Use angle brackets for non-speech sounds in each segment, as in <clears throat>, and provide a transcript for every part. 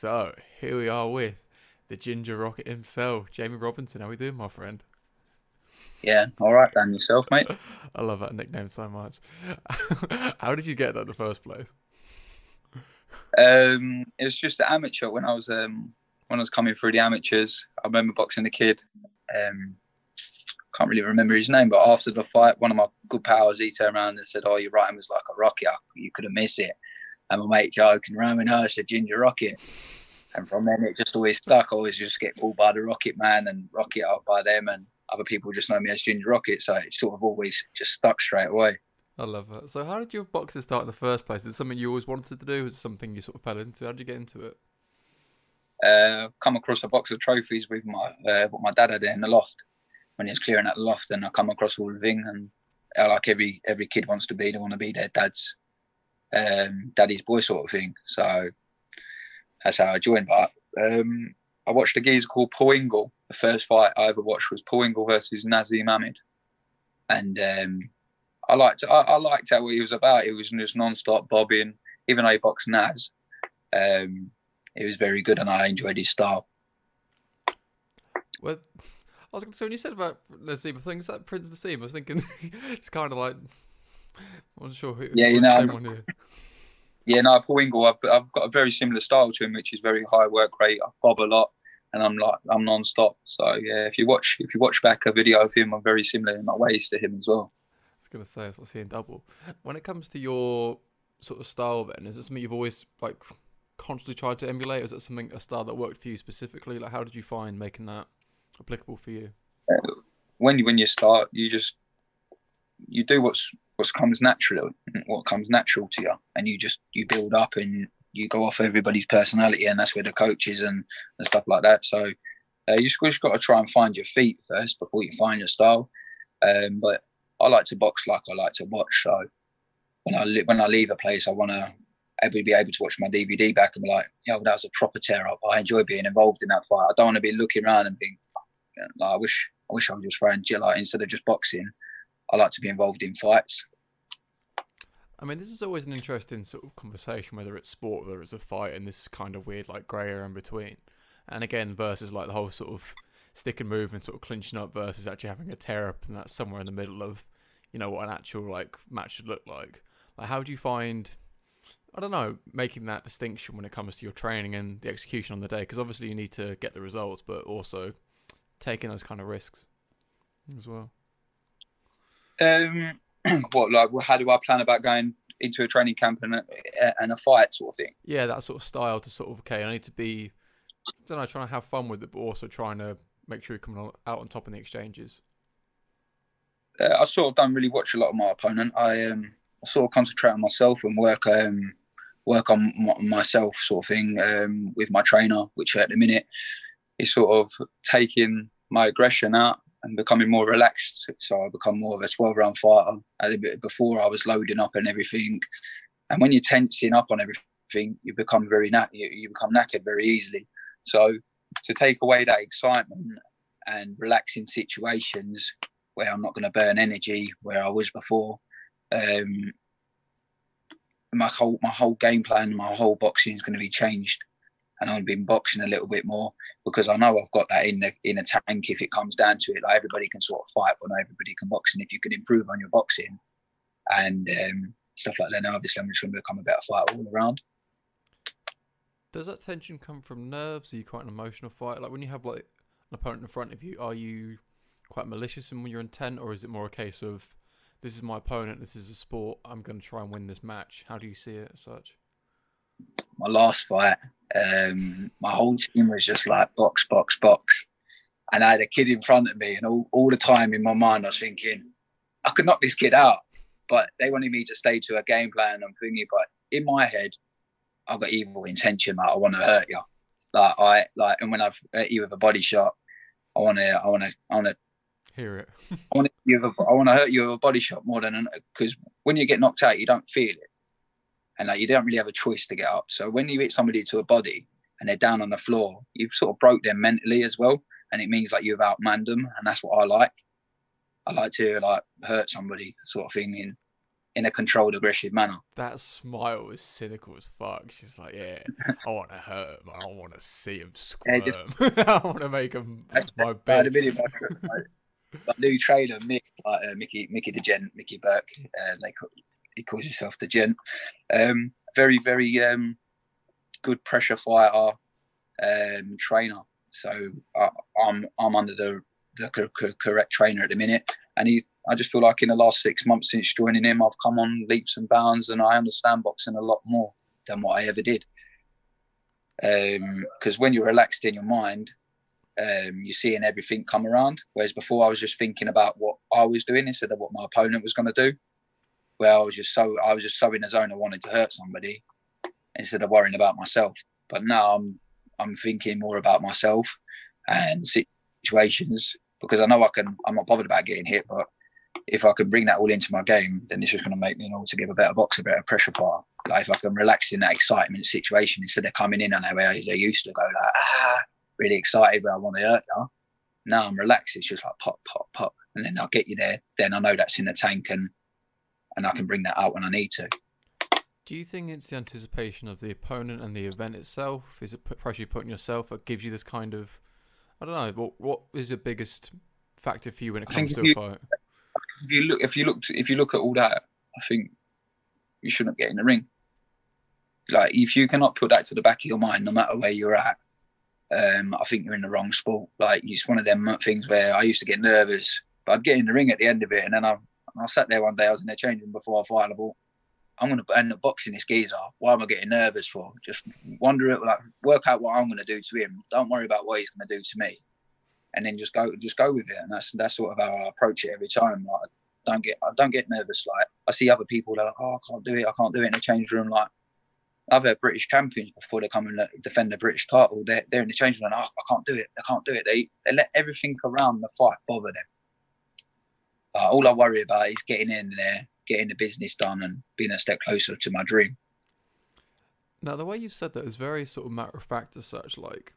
so here we are with the Ginger Rocket himself, Jamie Robinson. How we doing, my friend? Yeah, all right, Dan. Yourself, mate. <laughs> I love that nickname so much. <laughs> How did you get that in the first place? Um, it was just an amateur when I was um when I was coming through the amateurs. I remember boxing a kid. Um, can't really remember his name, but after the fight, one of my good pals he turned around and said, "Oh, your writing was like a rocket. You couldn't miss it." And my mate joking around with her said, "Ginger Rocket." And from then it just always stuck. I always just get called by the Rocket Man and Rocket out by them, and other people just know me as Ginger Rocket. So it sort of always just stuck straight away. I love that. So, how did your boxing start in the first place? Is it something you always wanted to do? Is it something you sort of fell into? How did you get into it? Uh, come across a box of trophies with my uh, what my dad had in the loft when he was clearing out the loft, and I come across all the thing, and uh, like every every kid wants to be, they want to be their dad's um, daddy's boy sort of thing. So that's how I joined. But um, I watched a geezer called Paul Ingle. The first fight I ever watched was Paul Ingle versus Naseem Hamed, and um, I liked I, I, liked how he was about. It was just non-stop bobbing. Even though he boxed Naz, um, it was very good, and I enjoyed his style. Well, I was going to say when you said about Naseem, I think that Prince Naseem. I was thinking it's kind of like I wasn't sure who. Yeah, you know. <laughs> Yeah, no, Paul Ingle, I've, I've got a very similar style to him, which is very high work rate. I bob a lot, and I'm like I'm non-stop. So yeah, if you watch if you watch back a video of him, I'm very similar in my ways to him as well. I was gonna say I was seeing double. When it comes to your sort of style, then is it something you've always like constantly tried to emulate? Or is it something a style that worked for you specifically? Like, how did you find making that applicable for you? Uh, when you when you start, you just you do what's what comes natural, what comes natural to you, and you just you build up and you go off everybody's personality, and that's where the coaches and, and stuff like that. So uh, you just, just got to try and find your feet first before you find your style. Um, but I like to box like I like to watch. So when I when I leave a place, I want to be able to watch my DVD back and be like, "Yo, that was a proper tear up." I enjoy being involved in that fight. I don't want to be looking around and being like, "I wish, I wish I was just throwing like instead of just boxing." I like to be involved in fights. I mean, this is always an interesting sort of conversation, whether it's sport, whether it's a fight, and this kind of weird like grey area in between. And again, versus like the whole sort of stick and move and sort of clinching up versus actually having a tear up, and that's somewhere in the middle of, you know, what an actual like match should look like. Like, how do you find? I don't know, making that distinction when it comes to your training and the execution on the day, because obviously you need to get the results, but also taking those kind of risks as well. Um, <clears throat> what like how do I plan about going into a training camp and a, and a fight sort of thing? Yeah, that sort of style to sort of okay, I need to be, I don't know, trying to have fun with it, but also trying to make sure you're coming out on top in the exchanges. Uh, I sort of don't really watch a lot of my opponent. I um I sort of concentrate on myself and work um work on myself sort of thing um, with my trainer, which at the minute is sort of taking my aggression out and becoming more relaxed. So I become more of a 12 round fighter. A little bit before I was loading up and everything. And when you're tensing up on everything, you become very you, you become knackered very easily. So to take away that excitement and relaxing situations where I'm not going to burn energy where I was before, um, my whole my whole game plan, my whole boxing is going to be changed and I've been boxing a little bit more because I know I've got that in the in a tank if it comes down to it. Like everybody can sort of fight, but not everybody can box. And if you can improve on your boxing and um, stuff like that, now obviously I'm just going to become a better fighter all around. Does that tension come from nerves? Are you quite an emotional fighter? Like when you have like an opponent in front of you, are you quite malicious in your intent, or is it more a case of this is my opponent, this is a sport, I'm going to try and win this match? How do you see it as such? My last fight, um, my whole team was just like box, box, box. And I had a kid in front of me, and all, all the time in my mind, I was thinking, I could knock this kid out. But they wanted me to stay to a game plan and thingy. But in my head, I've got evil intention. Like I want to hurt you. Like I like, and when I've hurt you with a body shot, I want to, I want to, I want to hear it. I want to, I want to hurt you with a body shot more than because when you get knocked out, you don't feel it and like you don't really have a choice to get up. So when you hit somebody to a body and they're down on the floor, you've sort of broke them mentally as well, and it means like you've outmanned them, and that's what I like. I like to like hurt somebody, sort of thing, in in a controlled, aggressive manner. That smile was cynical as fuck. She's like, "Yeah, <laughs> I want to hurt him. I want to see him squirm. just- <laughs> I want to make him <laughs> my bed." my, my, my new trainer, Mick, like, uh, Mickey, Mickey the Gent, Mickey Burke, uh, they he calls himself the Gent. Um, very, very um, good pressure fighter um, trainer. So I, I'm I'm under the the co- co- correct trainer at the minute, and he. I just feel like in the last six months since joining him, I've come on leaps and bounds, and I understand boxing a lot more than what I ever did. Because when you're relaxed in your mind, um, you're seeing everything come around. Whereas before, I was just thinking about what I was doing instead of what my opponent was going to do. Where I was just so I was just so in the zone, I wanted to hurt somebody instead of worrying about myself. But now I'm I'm thinking more about myself and situations because I know I can. I'm not bothered about getting hit, but if I can bring that all into my game, then it's just going to make me an altogether better boxer, better pressure fighter. Like if I can relax in that excitement situation instead of coming in and the way they used to go like ah really excited but I want to hurt you. Now I'm relaxed. It's just like pop, pop, pop, and then I'll get you there. Then I know that's in the tank and and I can bring that out when I need to. Do you think it's the anticipation of the opponent and the event itself? Is it pressure you put on yourself that gives you this kind of, I don't know, what what is the biggest factor for you when it comes to if a you- fight? If you look, if you look, if you look at all that, I think you shouldn't get in the ring. Like if you cannot put that to the back of your mind, no matter where you're at, um, I think you're in the wrong sport. Like it's one of them things where I used to get nervous, but I'd get in the ring at the end of it, and then I, I sat there one day, I was in the changing room before I fight. I thought, I'm going to end up boxing this geezer. Why am I getting nervous for? Just wonder it, like work out what I'm going to do to him. Don't worry about what he's going to do to me, and then just go, just go with it. And that's that's sort of how I approach it every time. Like, I don't get, I don't get nervous. Like I see other people, they're like, oh, I can't do it. I can't do it in the change room. Like other British champions before they come and defend the British title, they're, they're in the change room. And, oh, I can't do it. I can't do it. They they let everything around the fight bother them. Uh, all I worry about is getting in there, getting the business done, and being a step closer to my dream. Now, the way you said that is very sort of matter of fact as such, like,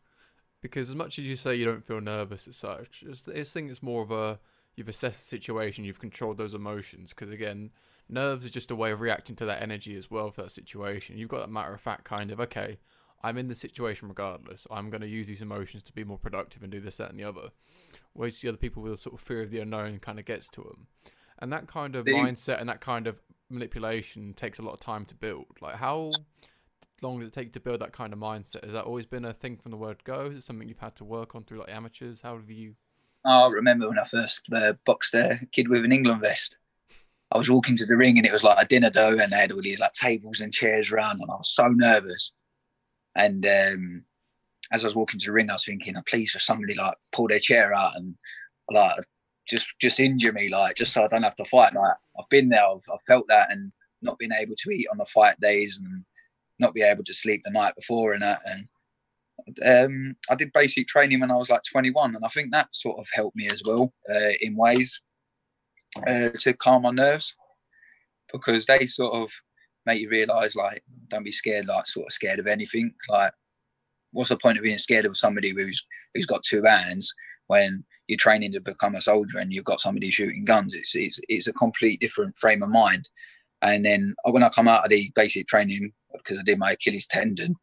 because as much as you say you don't feel nervous as such, it's, I think it's more of a you've assessed the situation, you've controlled those emotions. Because again, nerves is just a way of reacting to that energy as well for that situation. You've got that matter of fact kind of okay. I'm in the situation regardless. I'm going to use these emotions to be more productive and do this, that, and the other. Whereas the other people with a sort of fear of the unknown kind of gets to them, and that kind of mindset and that kind of manipulation takes a lot of time to build. Like how long did it take to build that kind of mindset? Has that always been a thing from the word go? Is it something you've had to work on through like amateurs? How have you? I remember when I first uh, boxed a kid with an England vest. I was walking to the ring and it was like a dinner dough, and they had all these like tables and chairs around, and I was so nervous. And um, as I was walking to the ring, I was thinking, oh, please, for somebody like pull their chair out and like just just injure me, like just so I don't have to fight. Like I've been there, I've, I've felt that, and not being able to eat on the fight days and not be able to sleep the night before and that. And um, I did basic training when I was like 21, and I think that sort of helped me as well uh, in ways uh, to calm my nerves because they sort of make you realise like don't be scared, like sort of scared of anything. Like, what's the point of being scared of somebody who's who's got two hands when you're training to become a soldier and you've got somebody shooting guns? It's it's it's a complete different frame of mind. And then uh, when I come out of the basic training because I did my Achilles tendon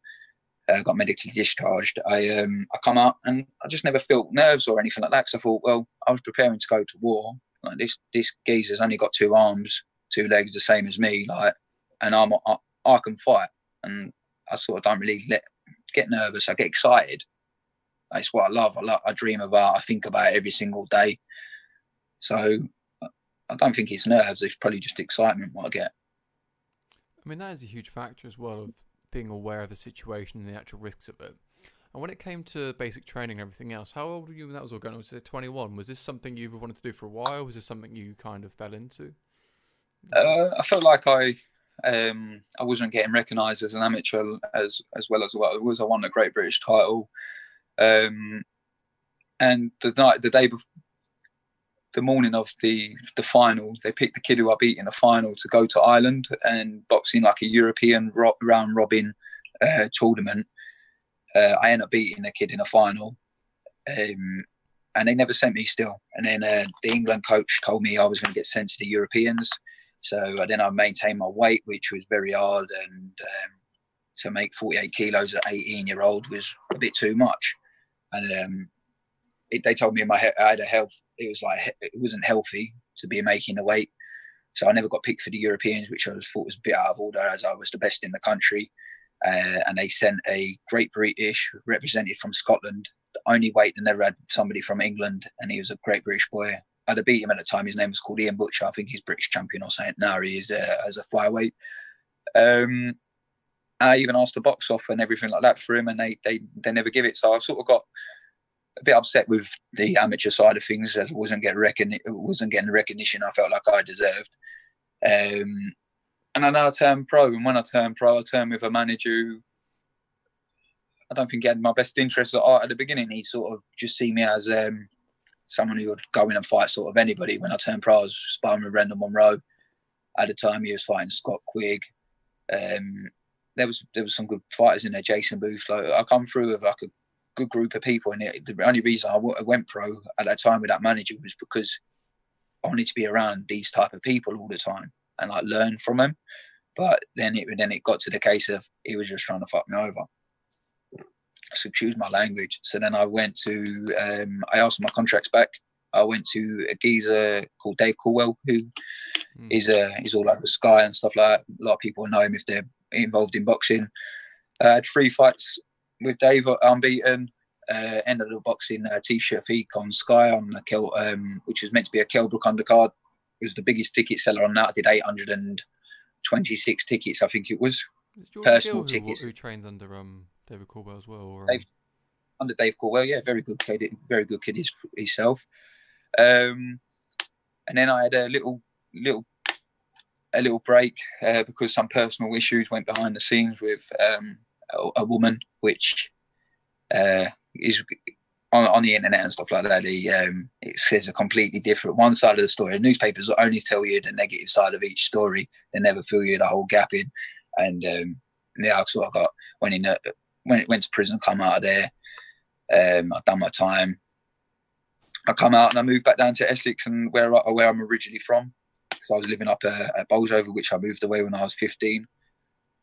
uh, got medically discharged, I um I come out and I just never felt nerves or anything like that. Because I thought, well, I was preparing to go to war. Like this this geezer's only got two arms, two legs, the same as me. Like, and I'm I, I can fight, and I sort of don't really let get nervous. I get excited. That's what I love. I love. I dream about. I think about it every single day. So I don't think it's nerves. It's probably just excitement what I get. I mean, that is a huge factor as well of being aware of the situation and the actual risks of it. And when it came to basic training and everything else, how old were you when that was all going on? Was it 21? Was this something you wanted to do for a while? Was this something you kind of fell into? Uh, I felt like I um, I wasn't getting recognised as an amateur as as well as what I was. I won a Great British title, um, and the night, the day, before, the morning of the the final, they picked the kid who I beat in the final to go to Ireland and boxing like a European ro- round robin uh, tournament. Uh, I ended up beating the kid in the final, um, and they never sent me still. And then uh, the England coach told me I was going to get sent to the Europeans So then I maintained my weight, which was very hard, and um, to make 48 kilos at 18 year old was a bit too much. And um, it, they told me my I had a health. It was like it wasn't healthy to be making the weight. So I never got picked for the Europeans, which I thought was a bit out of order, as I was the best in the country. Uh, and they sent a Great British represented from Scotland, the only weight they never had somebody from England, and he was a Great British boy. I'd have beat him at the time. His name was called Iain Butcher. I think he's British champion or something. Now he is uh, as a flyweight. Um, I even asked the box off and everything like that for him, and they they they never give it. So I've sort of got a bit upset with the amateur side of things as wasn't getting wasn't getting the recognition I felt like I deserved. Um, and I know I turned pro, and when I turned pro, I turned with a manager who I don't think he had my best interests at heart at the beginning. He sort of just see me as um, someone who would go in and fight sort of anybody. When I turned pro, I was sparring with Rendall Munroe. At the time, he was fighting Scott Quigg. Um, there was there was some good fighters in there. Jason Booth. Like I come through with like a good group of people, and it, the only reason I went pro at that time with that manager was because I wanted to be around these type of people all the time and like learn from them. But then it then it got to the case of he was just trying to fuck me over. Excuse my language. So then I went to um, I asked my contracts back. I went to a geezer called Dave Coldwell, who mm. is uh, he's all over Sky and stuff like that. A lot of people know him if they're involved in boxing. I had three fights with Dave unbeaten. Uh, ended the boxing uh, t-shirt feek on Sky on the Kel, um, which was meant to be a Kell Brook undercard. It was the biggest ticket seller on that. I did 826 tickets, I think it was. Personal Gill tickets. Who, who trains under um, David Coldwell as well? Or, Dave, under Dave Coldwell, yeah, very good kid, very good kid his, himself. Um, and then I had a little, little, a little break uh, because some personal issues went behind the scenes with um, a, a, woman, which uh, is on, on the internet and stuff like that, um, it says a completely different one side of the story. The newspapers only tell you the negative side of each story; they never fill you the whole gap in. And um, yeah, I sort of got went in, when it went to prison, come out of there. Um, I've done my time. I come out and I moved back down to Essex and where where I'm originally from. So I was living up uh, at Bolsover, which I moved away when I was 15.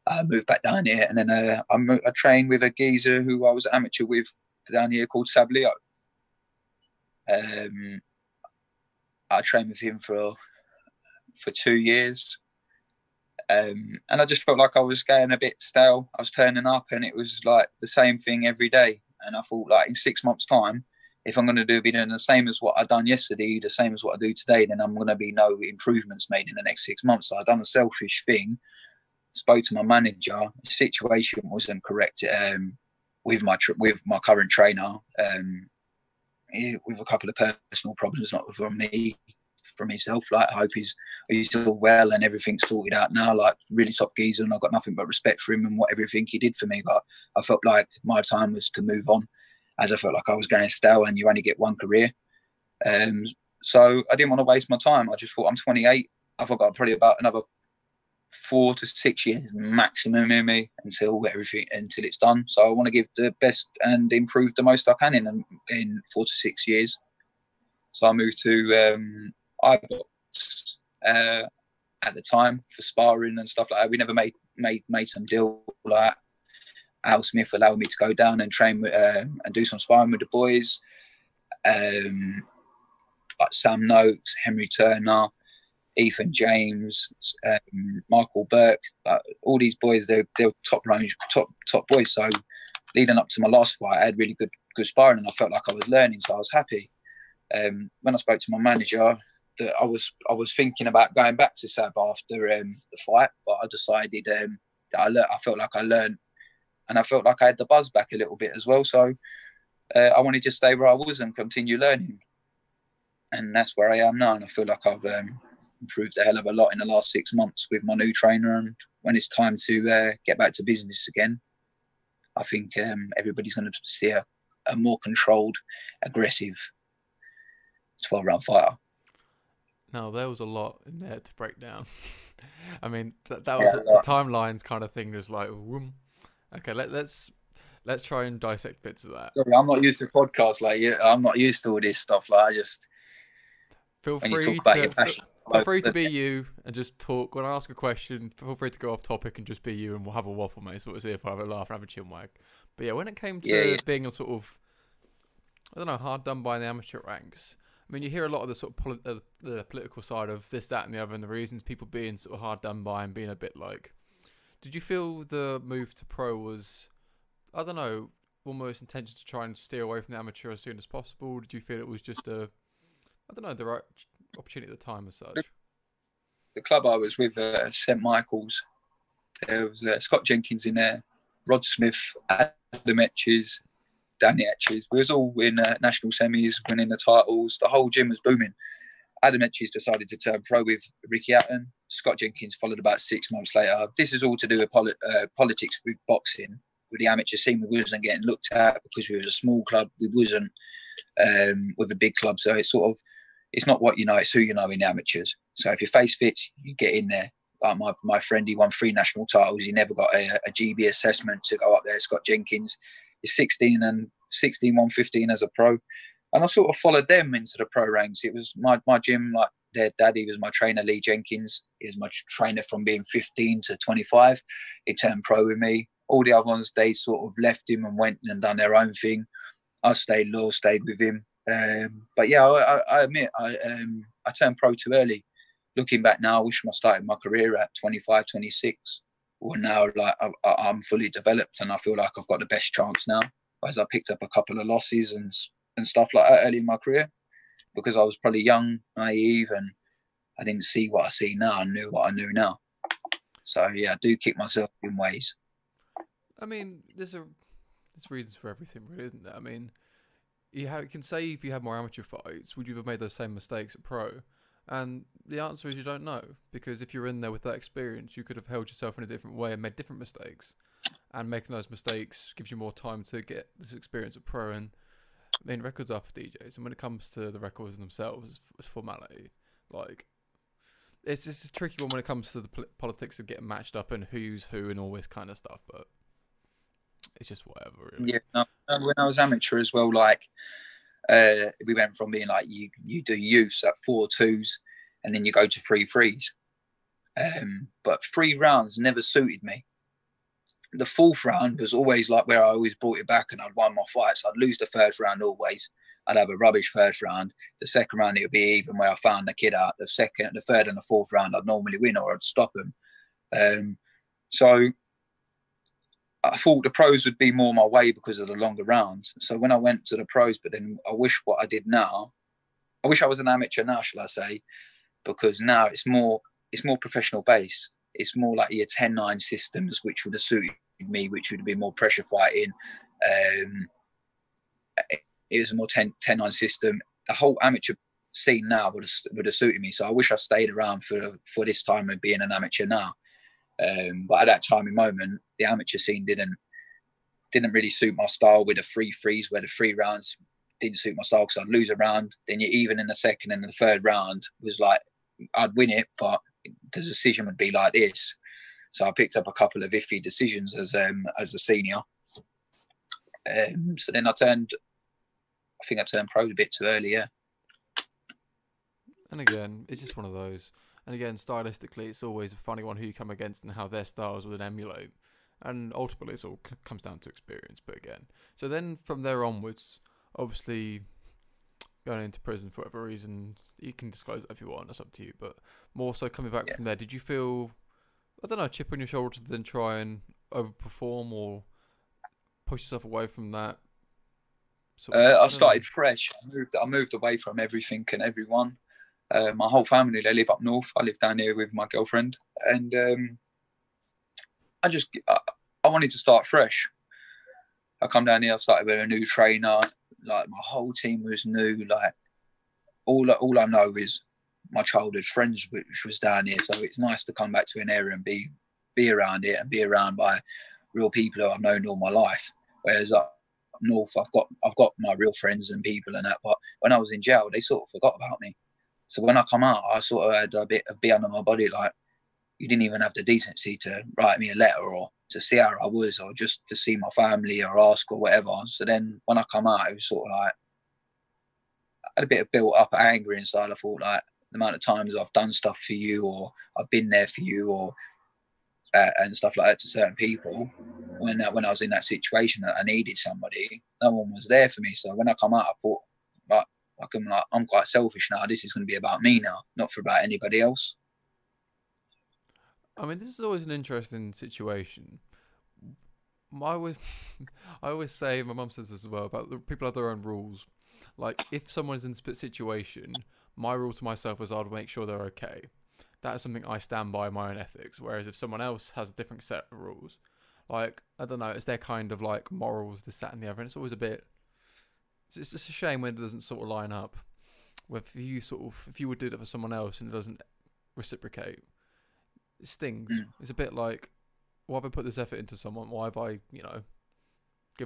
I moved back down here, and then uh, I, I trained with a geezer who I was amateur with down here called Sablio. Um, I trained with him for for two years, um, and I just felt like I was getting a bit stale. I was turning up, and it was like the same thing every day. And I thought, like in six months' time, if I'm going to do be doing the same as what I done yesterday, the same as what I do today, then I'm going to be no improvements made in the next six months. So I done a selfish thing. Spoke to my manager. The situation wasn't correct. Um, with my with my current trainer um, with a couple of personal problems, not from me, from himself. Like I hope he's he's all well and everything's sorted out now. Like really top geezer, and I've got nothing but respect for him and what everything he did for me. But I felt like my time was to move on, as I felt like I was going stale, and you only get one career. Um, so I didn't want to waste my time. I just thought I'm 28. I've got probably about another four to six years maximum in me until everything until it's done. So I want to give the best and improve the most I can in in four to six years. So I moved to um, iBox uh, at the time for sparring and stuff like that. We never made made made some deal like Al Smith allowed me to go down and train uh, and do some sparring with the boys. Um, like Sam Noakes, Henry Turner, Ethan James, um, Michael Burke, like all these boys, they're, they're top range, top top boys. So leading up to my last fight, I had really good good sparring, and I felt like I was learning, so I was happy. Um, when I spoke to my manager, that I was I was thinking about going back to Sab after um, the fight, but I decided um, that I, I felt like I learned, and I felt like I had the buzz back a little bit as well. So uh, I wanted to stay where I was and continue learning, and that's where I am now. And I feel like I've um, improved a hell of a lot in the last six months with my new trainer. And when it's time to uh, get back to business again, I think um, everybody's going to see a, a more controlled, aggressive 12 round fighter. No, there was a lot in there to break down. <laughs> <laughs> I mean, that, that was yeah, the timelines kind of thing. Was like, whoom. okay, let, let's let's try and dissect bits of that. Sorry, I'm not used to podcasts like you. I'm not used to all this stuff. Like I just feel free to feel free to be you and just talk. When I ask a question, feel free to go off topic and just be you, and we'll have a waffle, mate. Sort of see if I have a laugh and have a chin wag. But yeah, when it came to Yeah, yeah. being a sort of, I don't know, hard done by in the amateur ranks. I mean, you hear a lot of the sort of poli- uh, the political side of this, that, and the other, and the reasons people being sort of hard done by and being a bit like. Did you feel the move to pro was, I don't know, almost intention to try and steer away from the amateur as soon as possible? Did you feel it was just a, I don't know, the right opportunity at the time as such? the club I was with, uh, St Michael's, there was uh, Scott Jenkins in there, Rod Smith, Adam Etches, Danny Etches. We was all in uh, national semis, winning the titles. The whole gym was booming. Adam Etches decided to turn pro with Ricky Hatton. Scott Jenkins followed about six months later. This is all to do with poli- uh, politics with boxing. With the amateur scene, we wasn't getting looked at because we was a small club. We wasn't um, with a big club. So it's sort of it's not what you know, it's who you know in the amateurs. So if your face fits, you get in there. Like my, my friend, he won three national titles. He never got a, a GB assessment to go up there. Scott Jenkins 16 and 16, 115 as a pro. And I sort of followed them into the pro ranks. It was my, my gym, like their daddy was my trainer, Lee Jenkins. He was my trainer from being 15 to 25. He turned pro with me. All the other ones, they sort of left him and went and done their own thing. I stayed loyal, stayed with him. Um, but yeah, I, I, admit I um, I turned pro too early. Looking back now, I wish I started my career at 25, 26. Well, now like I'm fully developed and I feel like I've got the best chance now. As I picked up a couple of losses and and stuff like that early in my career, because I was probably young, naive, and I didn't see what I see now. I knew what I knew now. So yeah, I do kick myself in ways. I mean, there's a there's reasons for everything, really, isn't there? I mean, you, have, you can say if you had more amateur fights, would you have made those same mistakes at pro? And the answer is you don't know because if you're in there with that experience, you could have held yourself in a different way and made different mistakes. And making those mistakes gives you more time to get this experience at pro. And I mean, records are for DJs, and when it comes to the records themselves, it's, formality. Like, it's just a tricky one when it comes to the politics of getting matched up and who's who and all this kind of stuff. But it's just whatever. Really. Yeah, no, when I was amateur as well, like uh, we went from being like you you do youths at four twos, and then you go to three threes. Um, but three rounds never suited me. The fourth round was always like where I always brought it back, and I'd won my fights. I'd lose the first round always. I'd have a rubbish first round. The second round it would be even where I found the kid out. The second, the third, and the fourth round I'd normally win or I'd stop him. Um, so I thought the pros would be more my way because of the longer rounds. So when I went to the pros, but then I wish what I did now, I wish I was an amateur now, shall I say, because now it's more it's more professional based. It's more like your 10-9 systems, which would have suited me, which would have been more pressure fighting. Um, it, was a more 10, 10-9 system. The whole amateur scene now would have, would have suited me. So I wish I stayed around for for this time of being an amateur now. Um, but at that time and moment, the amateur scene didn't didn't really suit my style with the three threes, where the three rounds didn't suit my style because I'd lose a round. Then you even in the second and the third round was like I'd win it, but the decision would be like this. So I picked up a couple of iffy decisions as um as a senior. Um, so then I turned, I think I turned pro a bit too early. Yeah, And again, it's just one of those. And again, stylistically, it's always a funny one who you come against and how their styles would emulate. And ultimately, it all c- comes down to experience. But again, so then from there onwards, obviously, going into prison for whatever reason, you can disclose that if you want. That's up to you. But more so coming back Yeah. from there, did you feel, I don't know, a chip on your shoulder to then try and overperform or push yourself away from that? sort of- uh, I started fresh. I moved, I moved away from everything and everyone. Uh, my whole family they live up north. I live down here with my girlfriend, and um, I just I, I wanted to start fresh. I come down here. I started with a new trainer. Like my whole team was new. Like all all I know is my childhood friends, which was down here. So it's nice to come back to an area and be be around it and be around by real people who I've known all my life. Whereas up north, I've got I've got my real friends and people and that. But when I was in jail, they sort of forgot about me. So when I come out, I sort of had a bit of be under my body, like you didn't even have the decency to write me a letter or to see how I was or just to see my family or ask or whatever. So then when I come out, it was sort of like I had a bit of built up anger inside. I thought like the amount of times I've done stuff for you or I've been there for you or uh, and stuff like that to certain people when uh, when I was in that situation that I needed somebody, no one was there for me. So when I come out, I thought, like, I'm like, I'm quite selfish now. This is going to be about me now, not for about anybody else. I mean, this is always an interesting situation. I always, <laughs> I always say, my mum says this as well about people have their own rules. Like, if someone's in a situation, my rule to myself is I'd make sure they're okay. That is something I stand by my own ethics. Whereas if someone else has a different set of rules, like I don't know, it's their kind of like morals, this, that, and the other, and it's always a bit. It's just a shame when it doesn't sort of line up. If you sort of, if you would do that for someone else and it doesn't reciprocate, it stings. Mm. It's a bit like, why have I put this effort into someone? Why have I, you know,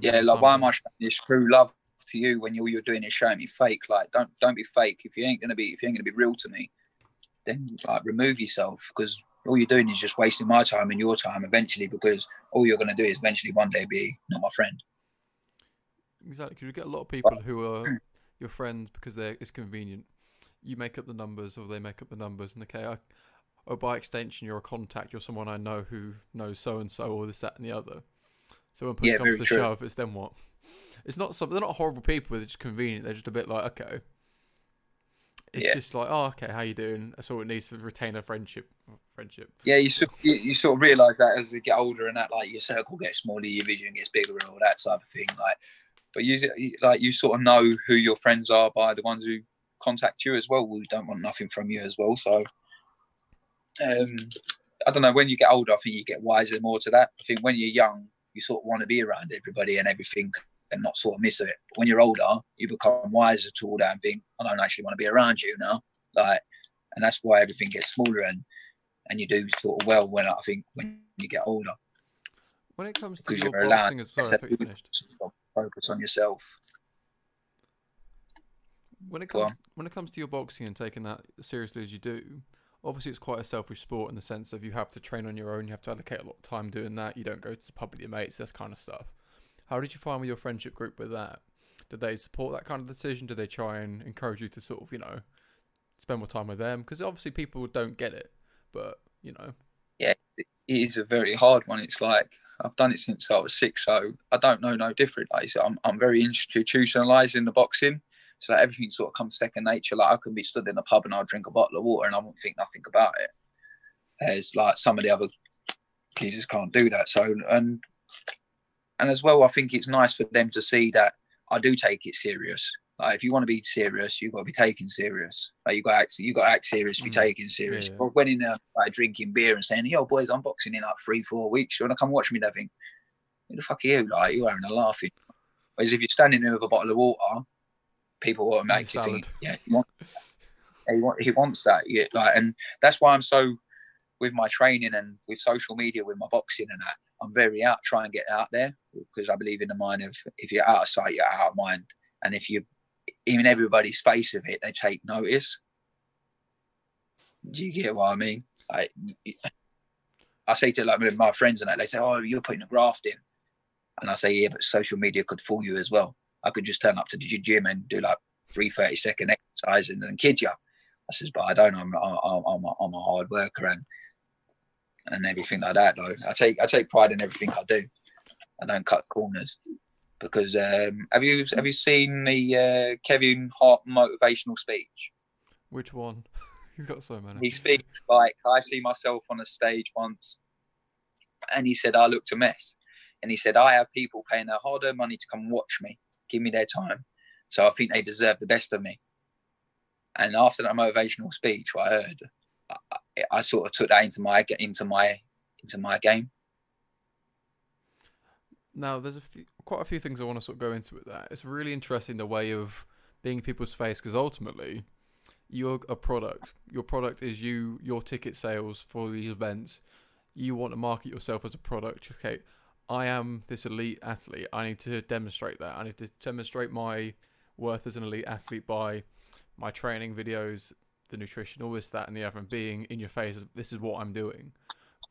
yeah, like why am I showing this true love to you when all you're doing is showing me fake? Like, don't don't be fake. If you ain't gonna be, if you ain't gonna be real to me, then like remove yourself because all you're doing is just wasting my time and your time eventually because all you're gonna do is eventually one day be not my friend. Exactly, because you get a lot of people who are your friends because they're it's convenient. You make up the numbers, or they make up the numbers, and okay, I, or by extension, you're a contact. You're someone I know who knows so and so, or this, that, and the other. So when push yeah, comes to true. shove, it's then what? It's not some. They're not horrible people. They're just convenient. They're just a bit like okay. It's yeah. just like, oh, okay, how you doing? That's all it needs to retain a friendship. Friendship. Yeah, you sort you, you sort of realise that as you get older, and that like your circle gets smaller, your vision gets bigger, and all that type of thing. Like, but you like you sort of know who your friends are by the ones who contact you as well. We don't want nothing from you as well. So, um, I don't know. When you get older, I think you get wiser more to that. I think when you're young, you sort of want to be around everybody and everything and not sort of miss it. But when you're older, you become wiser to all that and think, I don't actually want to be around you now. Like, and that's why everything gets smaller and and you do sort of well when I think when you get older. When it comes to your boxing as well, I you finished. Focus on yourself. When it comes when it comes to your boxing and taking that seriously as you do, obviously it's quite a selfish sport in the sense of you have to train on your own, you have to allocate a lot of time doing that. You don't go to the pub with your mates, this kind of stuff. How did you find with your friendship group with that? Did they support that kind of decision? Did they try and encourage you to sort of, you know, spend more time with them? Because obviously people don't get it, but you know. Yeah, it is a very hard one. It's like I've done it since I was six, so I don't know no different. Like I'm, I'm very institutionalized in the boxing, so everything sort of comes second nature. Like I can be stood in a pub and I'll drink a bottle of water and I won't think nothing about it. As like some of the other geezers can't do that. So and and as well, I think it's nice for them to see that I do take it serious. Like if you want to be serious, you've got to be taken serious. Like you got to act, you got to act serious, be mm. taken serious. Yeah, yeah. When in there, like drinking beer and saying, "Yo, boys, I'm boxing in like three, four weeks. You want to come watch me?" They think, "Who the fuck are you?" Like you're having a laugh. Whereas if you're standing there with a bottle of water, people automatically think, "Yeah, he wants, he, want, he wants that." Yeah, like, and that's why I'm so with my training and with social media, with my boxing and that. I'm very out, try and get out there because I believe in the mind of if you're out of sight, you're out of mind. And if you, even everybody's face of it, they take notice. Do you get what I mean? I, <laughs> I say to like my friends and that, they say, "Oh, you're putting a graft in," and I say, "Yeah, but social media could fool you as well. I could just turn up to the gym and do like three 30 second exercise and then kid you." I says, "But I don't. I'm I'm I'm a, I'm a hard worker and and everything like that. Though I take I take pride in everything I do. I don't cut corners because um, have you have you seen the uh, Kevin Hart motivational speech? Which one? <laughs> You've got so many. He speaks like I see myself on a stage once, and he said I looked a mess, and he said I have people paying their hard-earned money to come watch me, give me their time, so I think they deserve the best of me. And after that motivational speech, what I heard, I, I sort of took that into my into my into my game. Now, there's a few, quite a few things I want to sort of go into with that. It's really interesting the way of being people's face because ultimately, you're a product. Your product is you, your ticket sales for these events. You want to market yourself as a product. Okay, I am this elite athlete. I need to demonstrate that. I need to demonstrate my worth as an elite athlete by my training videos, the nutrition, all this, that, and the other, and being in your face. This is what I'm doing.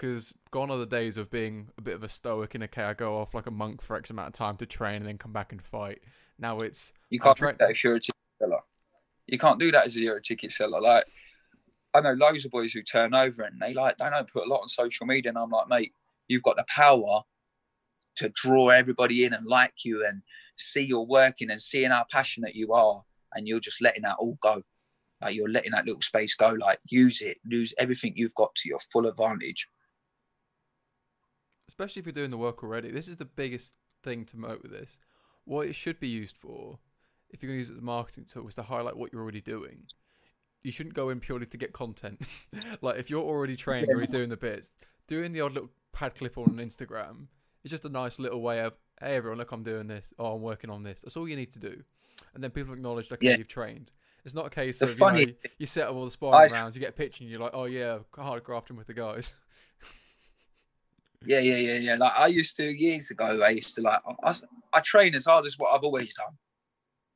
Because gone are the days of being a bit of a stoic and okay, I go off like a monk for X amount of time to train and then come back and fight. Now it's you can't tra- do that if you're a ticket seller. You can't do that as you're a ticket seller. Like I know loads of boys who turn over and they like they don't put a lot on social media, and I'm like, mate, you've got the power to draw everybody in and like you and see your working and seeing how passionate you are, and you're just letting that all go. Like you're letting that little space go. Like use it, use everything you've got to your full advantage. Especially if you're doing the work already. This is the biggest thing to note with this. What it should be used for, if you're going to use it as a marketing tool, is to highlight what you're already doing. You shouldn't go in purely to get content. <laughs> like if you're already trained, you're already doing the bits, doing the odd little pad clip on Instagram is just a nice little way of, hey everyone, look, I'm doing this. Oh, I'm working on this. That's all you need to do, and then people acknowledge, okay, Yeah. you've trained. It's not a case The of you, funny- know, you set up all the sparring I- rounds, you get a picture, and you're like, oh yeah, hard grafting with the guys. Yeah, yeah, yeah, yeah. Like I used to years ago. I used to like I, I train as hard as what I've always done,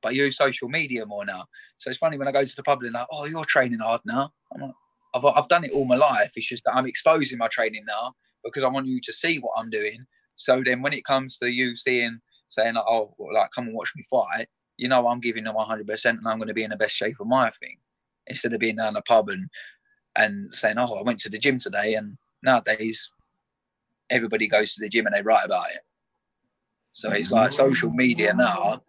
but I use social media more now. So it's funny when I go to the pub and like, "Oh, you're training hard now." I'm like, I've I've done it all my life. It's just that I'm exposing my training now because I want you to see what I'm doing. So then when it comes to you seeing saying like, "Oh, like come and watch me fight," you know I'm giving them 100 percent and I'm going to be in the best shape of my thing instead of being down the pub and and saying, "Oh, I went to the gym today," and nowadays everybody goes to the gym and they write about it. So it's like social media now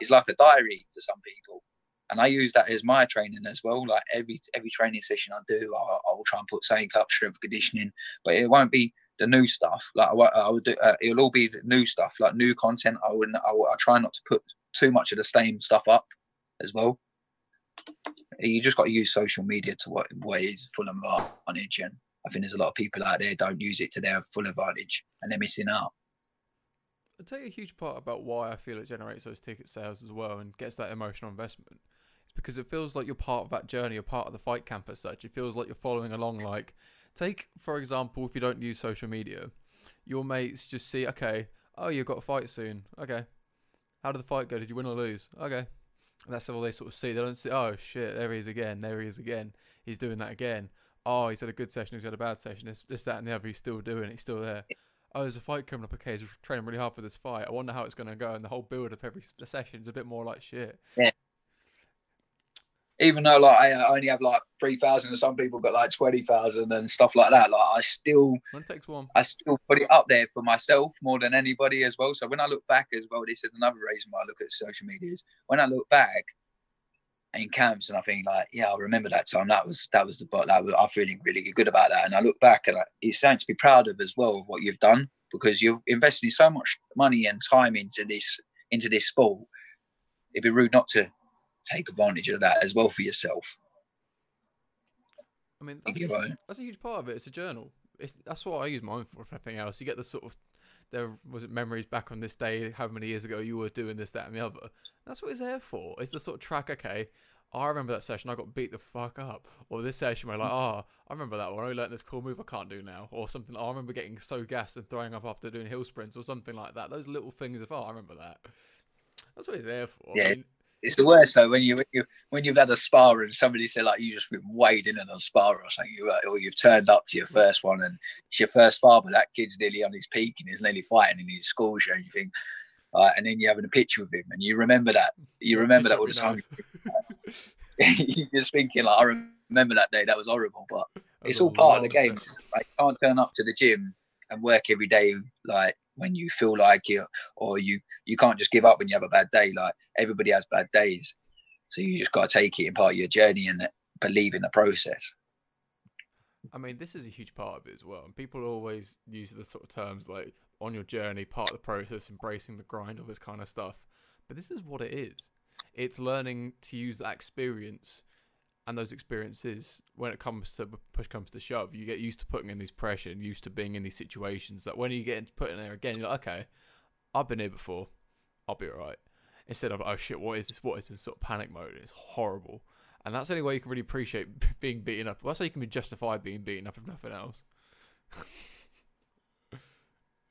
is like a diary to some people. And I use that as my training as well. Like every every training session I do, I'll, I'll try and put something up, strength conditioning, but it won't be the new stuff. Like I, I would do, uh, it'll all be the new stuff, like new content. I wouldn't. I, I try not to put too much of the same stuff up as well. You just got to use social media to what what is full advantage, and I think there's a lot of people out there don't use it to their full advantage, and they're missing out. I'll tell you a huge part about why I feel it generates those ticket sales as well and gets that emotional investment. It's because it feels like you're part of that journey, you're part of the fight camp as such. It feels like you're following along. Like, take for example, if you don't use social media, your mates just see, okay, oh, you've got a fight soon. Okay, how did the fight go? Did you win or lose? Okay, and that's all they sort of see. They don't see, oh shit, there he is again. There he is again. He's doing that again. Oh, he's had a good session. He's had a bad session. This, this, that, and the other. He's still doing. it. He's still there oh, there's a fight coming up. Okay, he's training really hard for this fight. I wonder how it's going to go. And the whole build up every session is a bit more like shit. Yeah. Even though like I only have like three thousand, and some people got like twenty thousand and stuff like that. Like I still, it takes one, I still put it up there for myself more than anybody as well. So when I look back as well, this is another reason why I look at social media is when I look back in camps and I think like, yeah, I remember that time. That was that was the but that was, I'm feeling really good about that. And I look back and I, it's something to be proud of as well of what you've done because you're investing so much money and time into this into this sport. It'd be rude not to take advantage of that as well for yourself. I mean, that's, a, huge- that's a huge part of it. It's a journal. It's, that's what I use mine for. If anything else, you get the sort of there was it memories back on this day, how many years ago you were doing this, that, and the other. That's what it's there for. It's the sort of track. Okay, I remember that session. I got beat the fuck up. Or this session where like, oh, I remember that one. I learned this cool move I can't do now. Or something. Ah, I remember getting so gassed and throwing up after doing hill sprints or something like that. Those little things of oh, I remember that. That's what it's there for. I Yeah. mean, It's the worst though when you when you when you've had a spar and somebody said like you just been wading in a spar or something, you, or you've turned up to your first one and it's your first spar, but that kid's nearly on his peak and he's nearly fighting and he scores you and you think, uh, and then you're having a picture with him and you remember that you remember that all the time. <laughs> <laughs> you're just thinking like I remember that day that was horrible, but it's all part of the game. Like you can't turn up to the gym and work every day like when you feel like it, or you you can't just give up when you have a bad day. Like everybody has bad days, so you just got to take it in part of your journey and believe in the process. I mean, this is a huge part of it as well. And people always use the sort of terms like on your journey, part of the process, embracing the grind, all this kind of stuff. But this is what it is. It's learning to use that experience and those experiences when it comes to push comes to shove. You get used to putting in these pressure and used to being in these situations that when you get put in there again, you're like, okay, I've been here before. I'll be alright. Instead of, oh shit, what is this? What is this sort of panic mode? It's horrible. And that's the only way you can really appreciate <laughs> being beaten up. That's how you can be justified being beaten up if nothing else.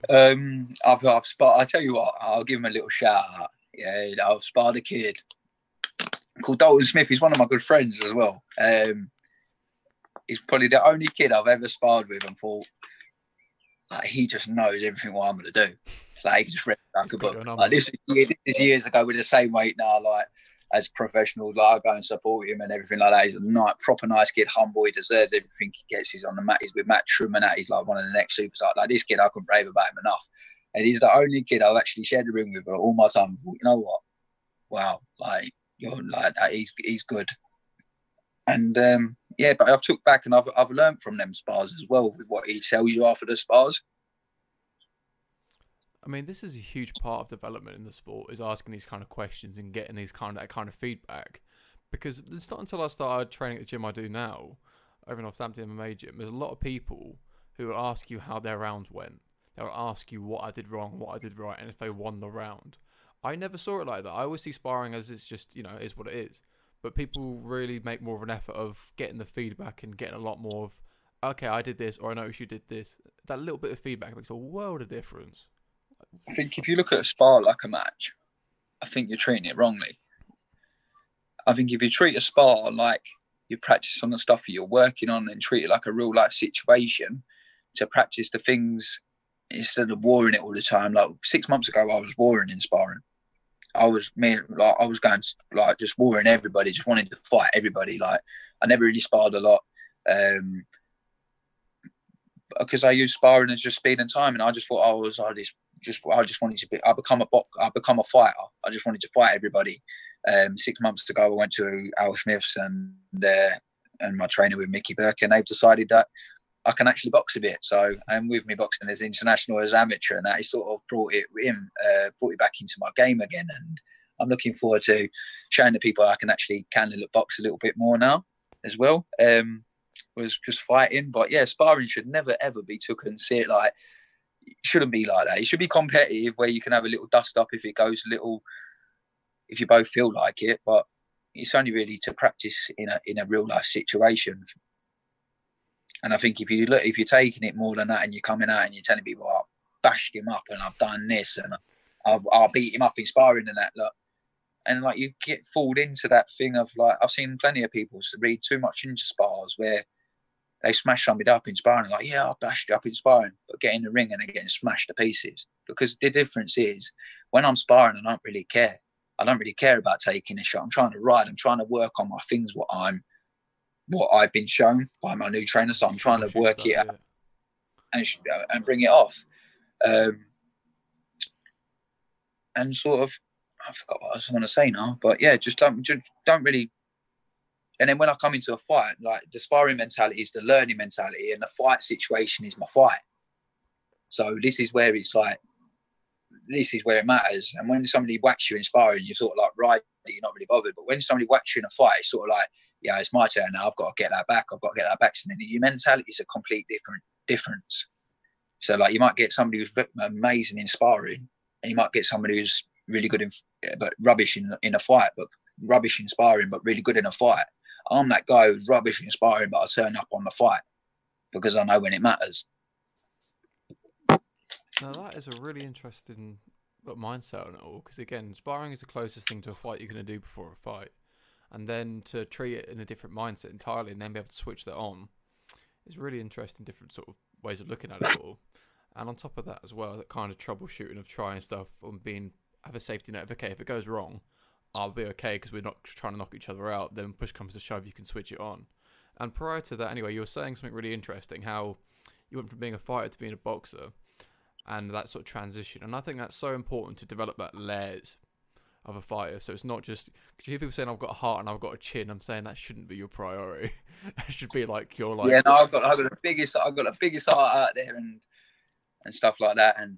Um, I've I've sparred. I tell you what, I'll give him a little shout out. Yeah, I've sparred a kid called Dalton Smith. He's one of my good friends as well. Um, he's probably the only kid I've ever sparred with and thought like he just knows everything what I'm gonna do. Like he just read like a book. Like this is, years ago with the same weight now. Like as professional. Like I go and support him and everything like that. He's a nice, proper nice kid, humble. He deserves everything he gets. He's on the mat. He's with Matt Truman. He's like one of the next superstars. Like this kid, I couldn't rave about him enough. And he's the only kid I've actually shared the ring with for all my time. You know what? Wow, like you're like that. He's he's good. And um, yeah, but I've took back and I've I've learned from them spars as well with what he tells you after the spars. I mean, this is a huge part of development in the sport is asking these kind of questions and getting these kind of that kind of feedback. Because it's not until I started training at the gym I do now, over in Northampton MMA gym, there's a lot of people who will ask you how their rounds went. They'll ask you what I did wrong, what I did right, and if they won the round. I never saw it like that. I always see sparring as it's just, you know, is what it is. But people really make more of an effort of getting the feedback and getting a lot more of, okay, I did this, or I noticed you did this. That little bit of feedback makes a world of difference. I think if you look at a spar like a match, I think you're treating it wrongly. I think if you treat a spar like you practice on the stuff that you're working on and treat it like a real life situation to practice the things instead of warring it all the time. Like six months ago, I was warring in sparring. I was me like I was going like just warring everybody, just wanting to fight everybody. Like I never really sparred a lot. Um, because I use sparring as just speed and time, and I just thought I was I just just I just wanted to be I become a box I become a fighter. I just wanted to fight everybody. Um, six months ago, I went to Al Smith's and uh, and my trainer with Mickey Burke, and they've decided that I can actually box a bit. So I'm with me boxing as international as amateur, and that he sort of brought it in, uh, brought it back into my game again. And I'm looking forward to showing the people I can actually can look box a little bit more now as well. Um, was just fighting, but yeah, sparring should never ever be taken and see it like it shouldn't be like that. It should be competitive where you can have a little dust up if it goes a little, if you both feel like it. But it's only really to practice in a in a real life situation and I think if you look, if you're taking it more than that, and you're coming out and you're telling people, oh, "I bashed him up and I've done this and I'll, beat him up in sparring and that," look, and like you get fooled into that thing of like I've seen plenty of people read too much into spars where they smash somebody up in sparring, like, "Yeah, I bashed you up in sparring," but get in the ring and they're getting smashed to pieces. Because the difference is when I'm sparring, I don't really care. I don't really care about taking a shot. I'm trying to ride. I'm trying to work on my things. What I'm what I've been shown by my new trainer. So I'm trying to work it out and and bring it off. Um, and sort of, I forgot what I was going to say now, but yeah, just don't just don't really. And then when I come into a fight, like the sparring mentality is the learning mentality, and the fight situation is my fight. So this is where it's like, this is where it matters. And when somebody whacks you in sparring, you're sort of like right, you're not really bothered. But when somebody whacks you in a fight, it's sort of like yeah, it's my turn now. I've got to get that back. I've got to get that back. So then your mentality is a complete different difference. So like you might get somebody who's amazing in sparring, and you might get somebody who's really good in but rubbish in in a fight, but rubbish in sparring, but really good in a fight. I'm that guy who's rubbish in sparring, but I turn up on the fight because I know when it matters. Now that is a really interesting uh, mindset on it all, because again, sparring is the closest thing to a fight you're going to do before a fight and then to treat it in a different mindset entirely and then be able to switch that on. Is really interesting different sort of ways of looking at it all. And on top of that as well that kind of troubleshooting of trying stuff and being have a safety net of okay if it goes wrong I'll be okay because we're not trying to knock each other out then push comes to shove you can switch it on. And prior to that anyway you were saying something really interesting how you went from being a fighter to being a boxer and that sort of transition. And I think that's so important to develop that layers of a fighter. So it's not just because you hear people saying I've got a heart and I've got a chin. I'm saying that shouldn't be your priority. <laughs> it should be like your like. Yeah, no, I've got I've got the biggest I've got the biggest heart out there and and stuff like that. And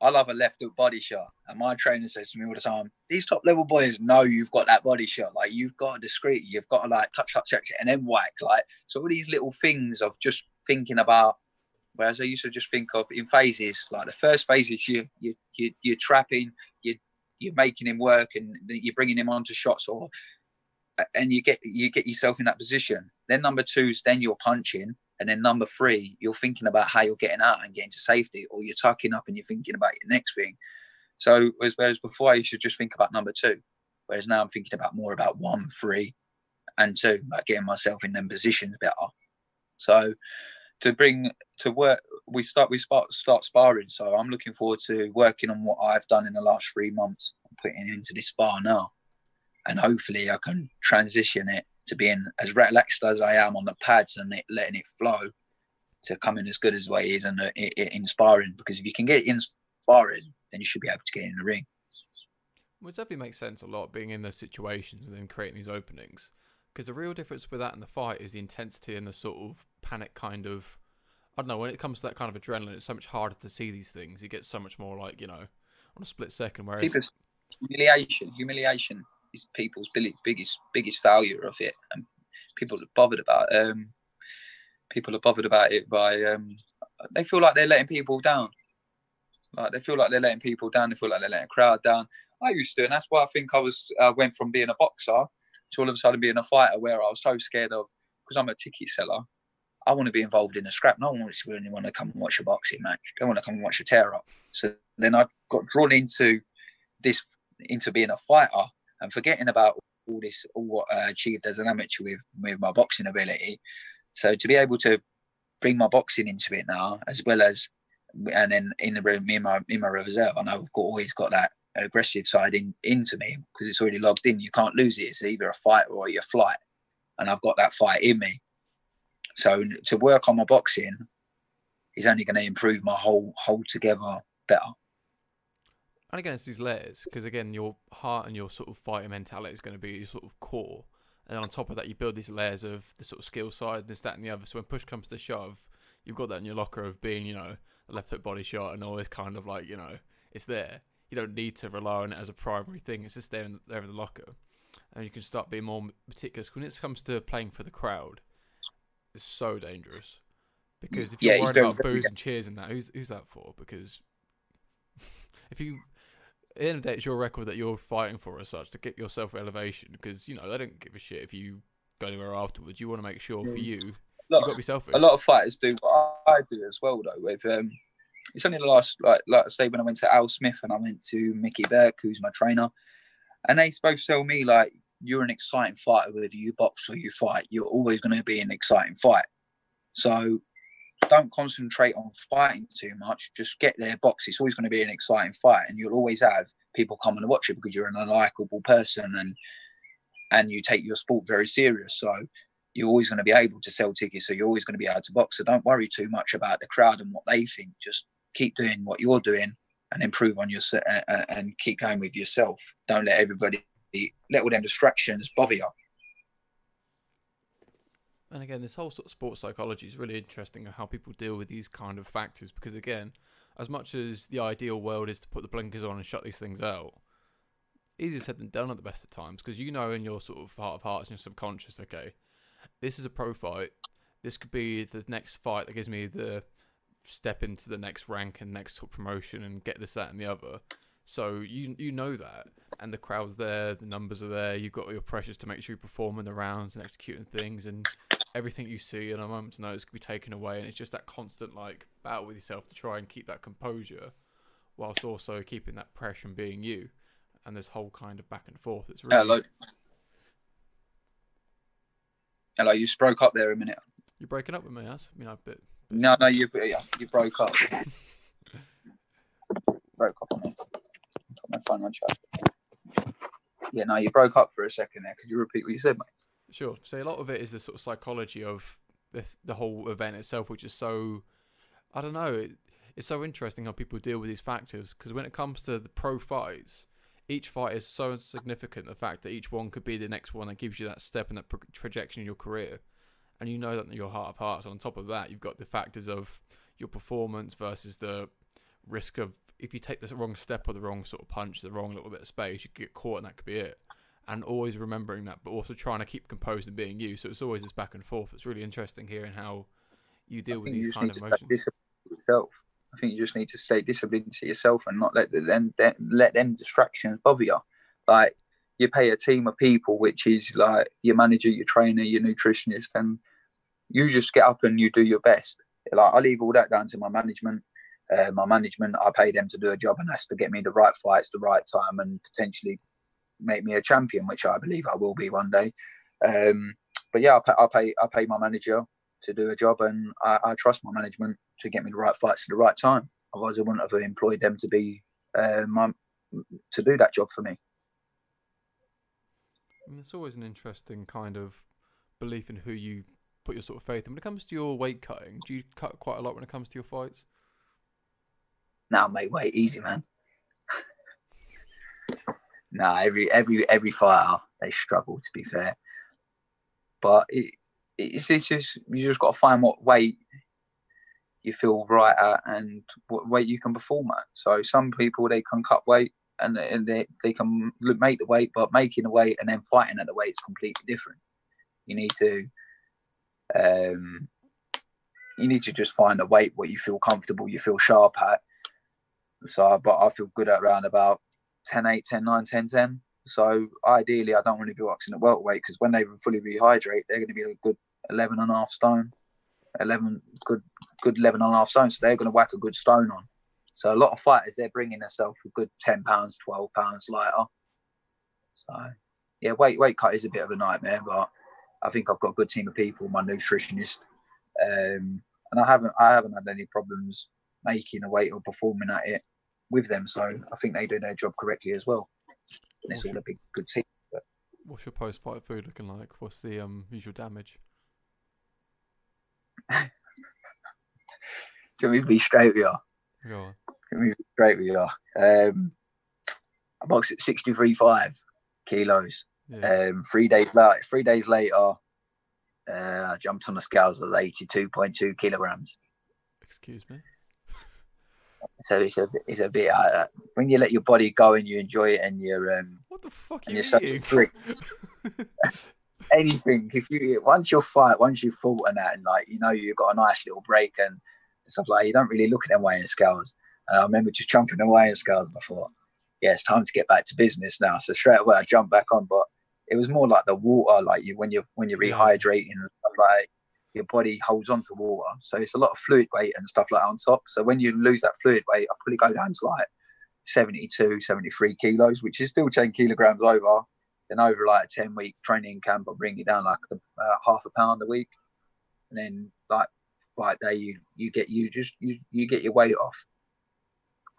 I love a left hook body shot. And my trainer says to me all the time, these top level boys know you've got that body shot. Like you've got a discreet, you've got to like touch, touch, touch and then whack. Like so all these little things of just thinking about Whereas I used to just think of in phases, like the first phase is you you you you're trapping, you're making him work and you're bringing him onto shots or and you get you get yourself in that position. Then number two is then you're punching, and then number three you're thinking about how you're getting out and getting to safety, or you're tucking up and you're thinking about your next thing. So whereas before I used to just think about number two, whereas now I'm thinking about more about one, three, and two, like getting myself in them positions better. So to bring to work we start we start start sparring so i'm looking forward to working on what i've done in the last three months and putting into this spar now and hopefully I can transition it to being as relaxed as I am on the pads and it, letting it flow to coming as good as what it is and uh, it, it inspiring. Because if you can get it inspiring, then you should be able to get in the ring. Well, it definitely makes sense a lot being in those situations and then creating these openings. Because the real difference with that and the fight is the intensity and the sort of panic kind of. I don't know, when it comes to that kind of adrenaline, it's so much harder to see these things. It gets so much more like, you know, on a split second. Whereas. People's humiliation, humiliation is people's biggest biggest failure of it. And people are bothered about um, people are bothered about it by um, they feel like they're letting people down. Like they feel like they're letting people down. They feel like they're letting a crowd down. I used to, and that's why I think I was uh, went from being a boxer to all of a sudden being a fighter, where I was so scared of because I'm a ticket seller. I want to be involved in a scrap. No one wants to really want to come and watch a boxing match. They want to come and watch a tear up. So then I got drawn into this, into being a fighter and forgetting about all this, all what I achieved as an amateur with with my boxing ability. So to be able to bring my boxing into it now, as well as, and then in the room, me and my in my reserve, I know I've got, always got that aggressive side in, into me because it's already logged in. You can't lose it. It's either a fight or your flight, and I've got that fight in me. So to work on my boxing is only going to improve my whole whole together better. And again, it's these layers because again, your heart and your sort of fighting mentality is going to be your sort of core, and on top of that, you build these layers of the sort of skill side, this, that, and the other. So when push comes to shove, you've got that in your locker of being, you know, a left hook body shot and always kind of like, you know, it's there you don't need to rely on it as a primary thing. It's just there in the, there in the locker, and you can start being more meticulous when it comes to playing for the crowd. It's so dangerous because if you're yeah, worried about boos and cheers and that, who's who's that for? Because <laughs> if you at the end of the day, it's your record that you're fighting for as such to get yourself elevation because you know they don't give a shit if you go anywhere afterwards. You want to make sure for you, you've got to be selfish. A lot of fighters do what I do as well, though. With um, it's only the last like like I say when I went to Al Smith and I went to Mickey Burke, who's my trainer, and they both tell me like you're an exciting fighter whether you box or you fight. You're always going to be an exciting fight. So don't concentrate on fighting too much. Just get there, box. It's always going to be an exciting fight, and you'll always have people coming to watch it because you're an unlikable person and and you take your sport very serious. So you're always going to be able to sell tickets. So you're always going to be able to box. So don't worry too much about the crowd and what they think. Just keep doing what you're doing and improve on your uh, uh, and keep going with yourself. Don't let everybody let all them distractions bother you. And again, this whole sort of sports psychology is really interesting how people deal with these kind of factors because again, as much as the ideal world is to put the blinkers on and shut these things out, easier said than done at the best of times because you know in your sort of heart of hearts and your subconscious, okay, this is a pro fight. This could be the next fight that gives me the step into the next rank and next top promotion and get this, that, and the other. So you you know that, and the crowd's there, the numbers are there. You've got your pressures to make sure you perform in the rounds and executing things, and everything you see in a moment's notice could be taken away. And it's just that constant like battle with yourself to try and keep that composure, whilst also keeping that pressure and being you. And this whole kind of back and forth. It's really hello. Hello, you just broke up there a minute. You're breaking up with me, as I mean, a bit no, no, you you broke up. broke up on me. Put my phone on. Yeah, no, you broke up for a second there. Could you repeat what you said, mate? Sure. So a lot of it is the sort of psychology of the the whole event itself, which is so I don't know. It, it's so interesting how people deal with these factors because when it comes to the pro fights, each fight is so significant. The fact that each one could be the next one that gives you that step and that pro- projection in your career and you know that in your heart of hearts. On top of that, you've got the factors of your performance versus the risk of if you take the wrong step or the wrong sort of punch, the wrong little bit of space, you could get caught, and that could be it. And always remembering that, but also trying to keep composed and being you. So it's always this back and forth. It's really interesting hearing how you deal with these kind of emotions. Yourself. I think you just need to stay disciplined to yourself and not let them let them distractions bother you. Like you pay a team of people, which is like your manager, your trainer, your nutritionist, and you just get up and you do your best. Like I leave all that down to my management. Uh, my management, I pay them to do a job, and that's to get me the right fights, the right time, and potentially make me a champion, which I believe I will be one day. Um, but yeah, I pay, I pay, I pay my manager to do a job, and I, I, trust my management to get me the right fights at the right time. Otherwise, I wouldn't have employed them to be uh, my to do that job for me. It's always an interesting kind of belief in who you put your sort of faith in. When it comes to your weight cutting, do you cut quite a lot when it comes to your fights? Now, mate, wait, easy, man. <laughs> nah, every every every fighter they struggle. To be fair, but it, it's, it's just you just got to find what weight you feel right at and what weight you can perform at. So some people they can cut weight and, and they, they can make the weight, but making the weight and then fighting at the weight is completely different. You need to um, you need to just find a weight what you feel comfortable, you feel sharp at. So, but I feel good at around about 10, 8, 10, 9, 10, 10. So ideally, I don't want to be boxing at welterweight because when they fully rehydrate, they're going to be a good 11 and a half stone, 11, good, good 11 and a half stone. So they're going to whack a good stone on. So a lot of fighters, they're bringing themselves a good 10 pounds, 12 pounds lighter. So yeah, weight, weight cut is a bit of a nightmare, but I think I've got a good team of people, my nutritionist, um, and I haven't, I haven't had any problems making a weight or performing at it with them. So I think they do their job correctly as well. And it's all a big good team. But. What's your post fight food looking like? What's the um, visual damage? <laughs> Can we be straight with you? Go on. Can we be straight with you? Um, I boxed at 63.5 kilos. Yeah. Um, three days later, three days later, uh, I jumped on the scales at 82.2 kilograms. Excuse me. <laughs> So it's a it's a bit uh, when you let your body go and you enjoy it and you're um what the fuck and you you're eating? such a anything if you once you fight once you fought and that and like you know you've got a nice little break and stuff like you don't really look at them weighing scales. Uh, I remember just jumping away in scales and I thought, yeah, it's time to get back to business now. So straight away I jumped back on, but it was more like the water, like you when you're when you're rehydrating and stuff like your body holds on to water. So it's a lot of fluid weight and stuff like that on top. So when you lose that fluid weight, I probably go down to like 72, 73 kilos, which is still 10 kilograms over. Then over like a 10 week training camp, I bring it down like uh, half a pound a week. And then like fight day, you you get you just you you get your weight off,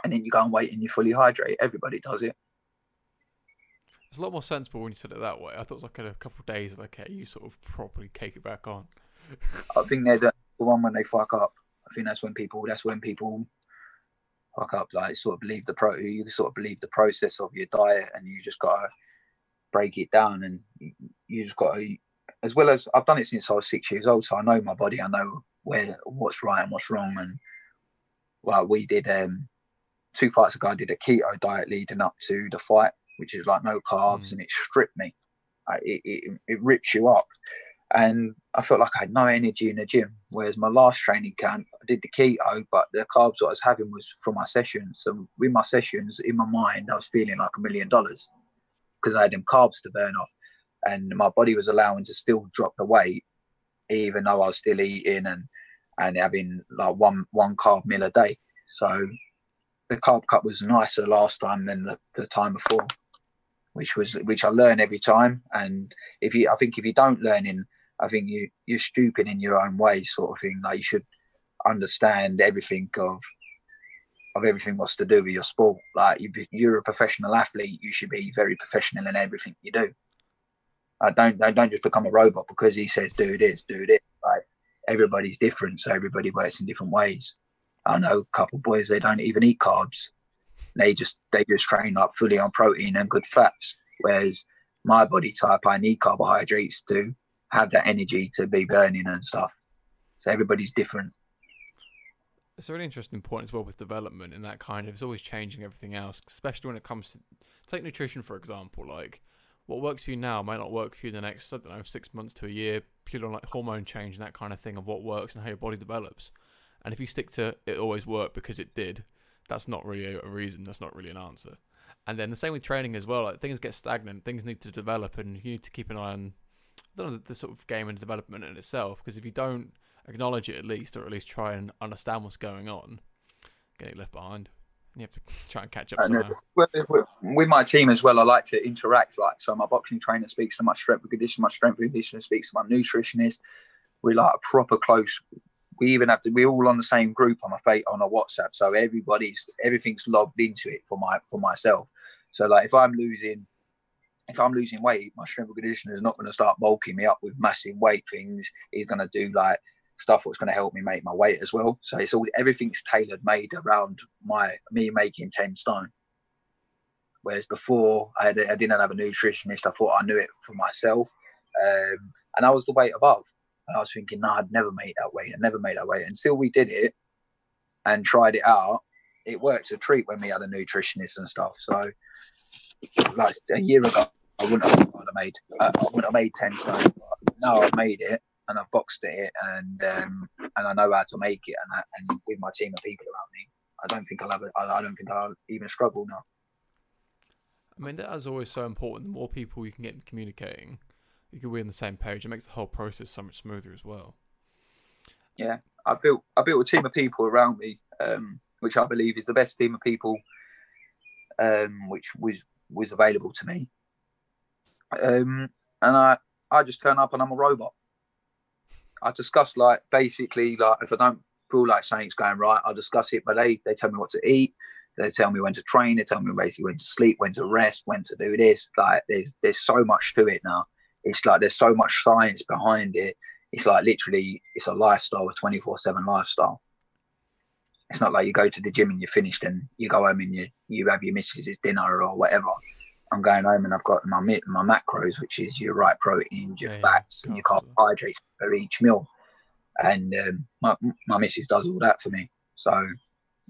and then you go and wait and you fully hydrate. Everybody does it. It's a lot more sensible when you said it that way. I thought it was like in a couple of days, like okay, you sort of properly cake it back on. <laughs> I think they're the one when they fuck up. I think that's when people. That's when people fuck up. Like sort of believe the pro. You sort of believe the process of your diet, and you just gotta break it down, and you just gotta. As well as I've done it since I was six years old, so I know my body. I know where what's right and what's wrong. And well, we did um, two fights ago. I did a keto diet leading up to the fight, which is like no carbs, mm. and it stripped me. it, it, it rips you up and I felt like I had no energy in the gym. Whereas my last training camp, I did the keto, but the carbs I was having was from my sessions. So with my sessions, in my mind, I was feeling like a million dollars because I had them carbs to burn off, and my body was allowing to still drop the weight, even though I was still eating and and having like one one carb meal a day. So the carb cut was nicer last time than the, the time before, which was which I learn every time. And if you, I think if you don't learn in I think you you're stupid in your own way, sort of thing. Like you should understand everything of of everything what's to do with your sport. Like you, you're a professional athlete, you should be very professional in everything you do. I don't I don't just become a robot because he says do this, do this. Like everybody's different, so everybody works in different ways. I know a couple boys they don't even eat carbs. They just they just train up fully on protein and good fats. Whereas my body type, I need carbohydrates to have that energy to be burning and stuff. So everybody's different. It's a really interesting point as well with development and that kind of it's always changing everything else, especially when it comes to take nutrition for example. Like what works for you now might not work for you the next I don't know six months to a year, purely on like hormone change and that kind of thing of what works and how your body develops. And if you stick to it always worked because it did, that's not really a reason. That's not really an answer. And then the same with training as well. Like things get stagnant, things need to develop, and you need to keep an eye on the, the sort of game and development in itself. Because if you don't acknowledge it at least, or at least try and understand what's going on, get left behind. And you have to <laughs> try and catch up. with my team as well, I like to interact. Like, so my boxing trainer speaks to my strength and conditioning, my strength and conditioning speaks to my nutritionist. We like a proper close. We even have to. We're all on the same group on a on a WhatsApp, so everybody's everything's logged into it for my for myself. So like, if I'm losing if I'm losing weight, my strength conditioner is not going to start bulking me up with massive weight things. He's going to do like stuff that's going to help me make my weight as well. So it's all everything's tailored made around my me making ten stone. Whereas before I, had, I didn't have a nutritionist. I thought I knew it for myself, um, and I was the weight above. And I was thinking, no, I'd never made that weight. I never made that weight until we did it and tried it out. It works a treat when we had a nutritionist and stuff. So, like a year ago, I wouldn't have, made. Uh, I wouldn't have made ten stone. Now I've made it and I've boxed it and um, and I know how to make it and, and with my team of people around me, I don't think I'll have. A, I don't think I'll even struggle now. I mean, that is always so important. The more people you can get communicating, be on the same page. It makes the whole process so much smoother as well. Yeah, I built I built a team of people around me, um, which I believe is the best team of people, um, which was was available to me. Um, and I I just turn up and I'm a robot. I discuss like basically like if I don't feel like something's going right, I'll discuss it. But they they tell me what to eat. They tell me when to train. They tell me basically when to sleep, when to rest, when to do this. Like there's there's so much to it now. It's like there's so much science behind it. It's like literally it's a lifestyle, a twenty four seven lifestyle. It's not like you go to the gym and you're finished and you go home and you you have your missus' dinner or whatever. I'm going home and I've got my my macros, which is your right proteins, your yeah, fats, and your carbohydrates for each meal. And um, my my missus does all that for me, so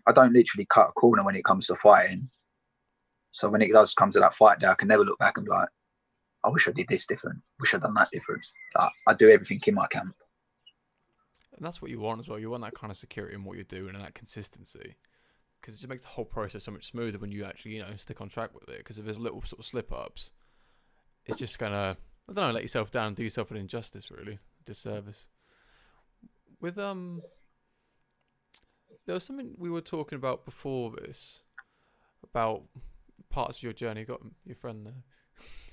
I don't literally cut a corner when it comes to fighting. So when it does come to that fight day, I can never look back and be like, I wish I did this different. Wish I'd done that different. Like, I do everything in my camp. And that's what you want as well. You want that kind of security in what you're doing and that consistency because it just makes the whole process so much smoother when you actually you know stick on track with it. Because if there's little sort of slip ups, it's just gonna I don't know let yourself down, do yourself an injustice, really disservice. With um, there was something we were talking about before this about parts of your journey. You got your friend there.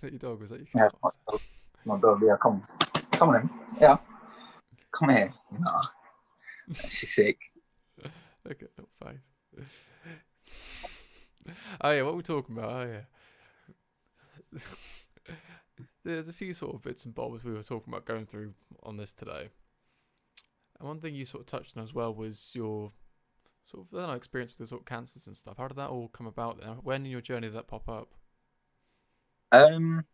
Is that your dog? Was that your cat? Yeah, my dog. My dog. Yeah, come, come on, yeah, come here. No, she's sick. Look at that face oh yeah, what we're we talking about? Oh yeah. <laughs> There's a few sort of bits and bobs we were talking about going through on this today. And one thing you sort of touched on as well was your sort of I don't know, experience with the sort of cancers and stuff. How did that all come about? Then? When in your journey did that pop up? Um,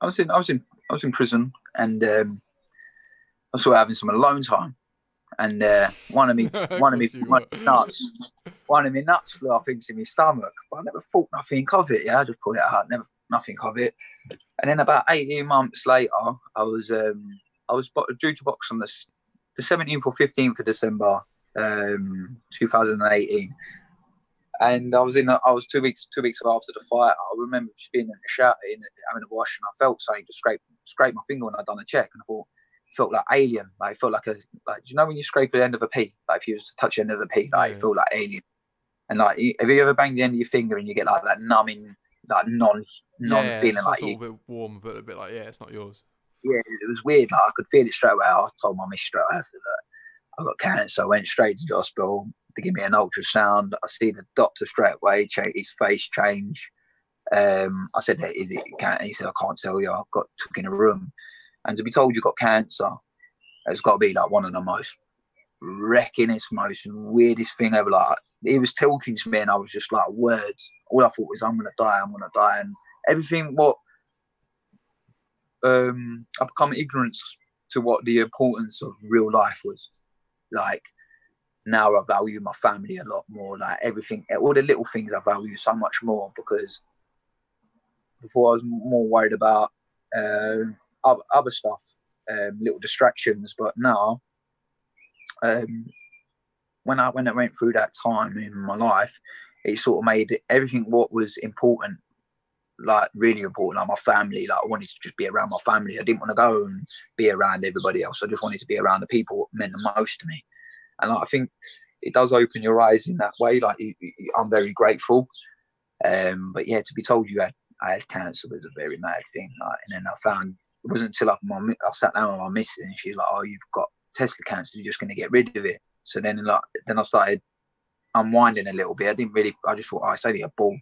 I was in I was in I was in prison and um, I was sort of having some alone time and uh, one of me, <laughs> one of me, one nuts, one of me nuts flew off into my stomach. But I never thought nothing of it. Yeah, I just pulled it out, never nothing of it. And then about eighteen months later, I was um, I was due to box on the the seventeenth or fifteenth of December, um, two thousand and eighteen. And I was in. A, I was two weeks two weeks after the fight. I remember just being in the shower, in, having a wash, and I felt something just scrape scrape my finger when I'd done a check, and I thought it felt like alien. Like felt like a like you know when you scrape the end of a pea, like if you was to touch the end of the pea, like yeah. it felt like alien. And like have you ever banged the end of your finger and you get like that numbing, like non non yeah, feeling like you a bit warm, but a bit like yeah, it's not yours. Yeah, it was weird. Like I could feel it straight away. I told my miss straight after that I got cancer. I went straight to the hospital to give me an ultrasound. I see the doctor straight away. His face change. Um, I said, "Is it cancer?" He said, "I can't tell you. I've got took in a room." And to be told you've got cancer, it's got to be like one of the most wreckingest, most weirdest thing ever. Like he was talking to me, and I was just like words. All I thought was, "I'm gonna die. I'm gonna die," and everything. What um, I become ignorant to what the importance of real life was. Like now, I value my family a lot more. Like everything, all the little things I value so much more because before I was more worried about. Uh, other, other stuff, um, little distractions. But now, um, when I when I went through that time in my life, it sort of made everything what was important, like really important, like my family. Like I wanted to just be around my family. I didn't want to go and be around everybody else. I just wanted to be around the people that meant the most to me. And I think it does open your eyes in that way. Like I'm very grateful. Um, but yeah, to be told you had I had cancer was a very mad thing. Like, and then I found it wasn't until I, my, I sat down with my missus and she's like, "Oh, you've got Tesla cancer. You're just going to get rid of it." So then, like, then I started unwinding a little bit. I didn't really. I just thought, oh, it's only a ball.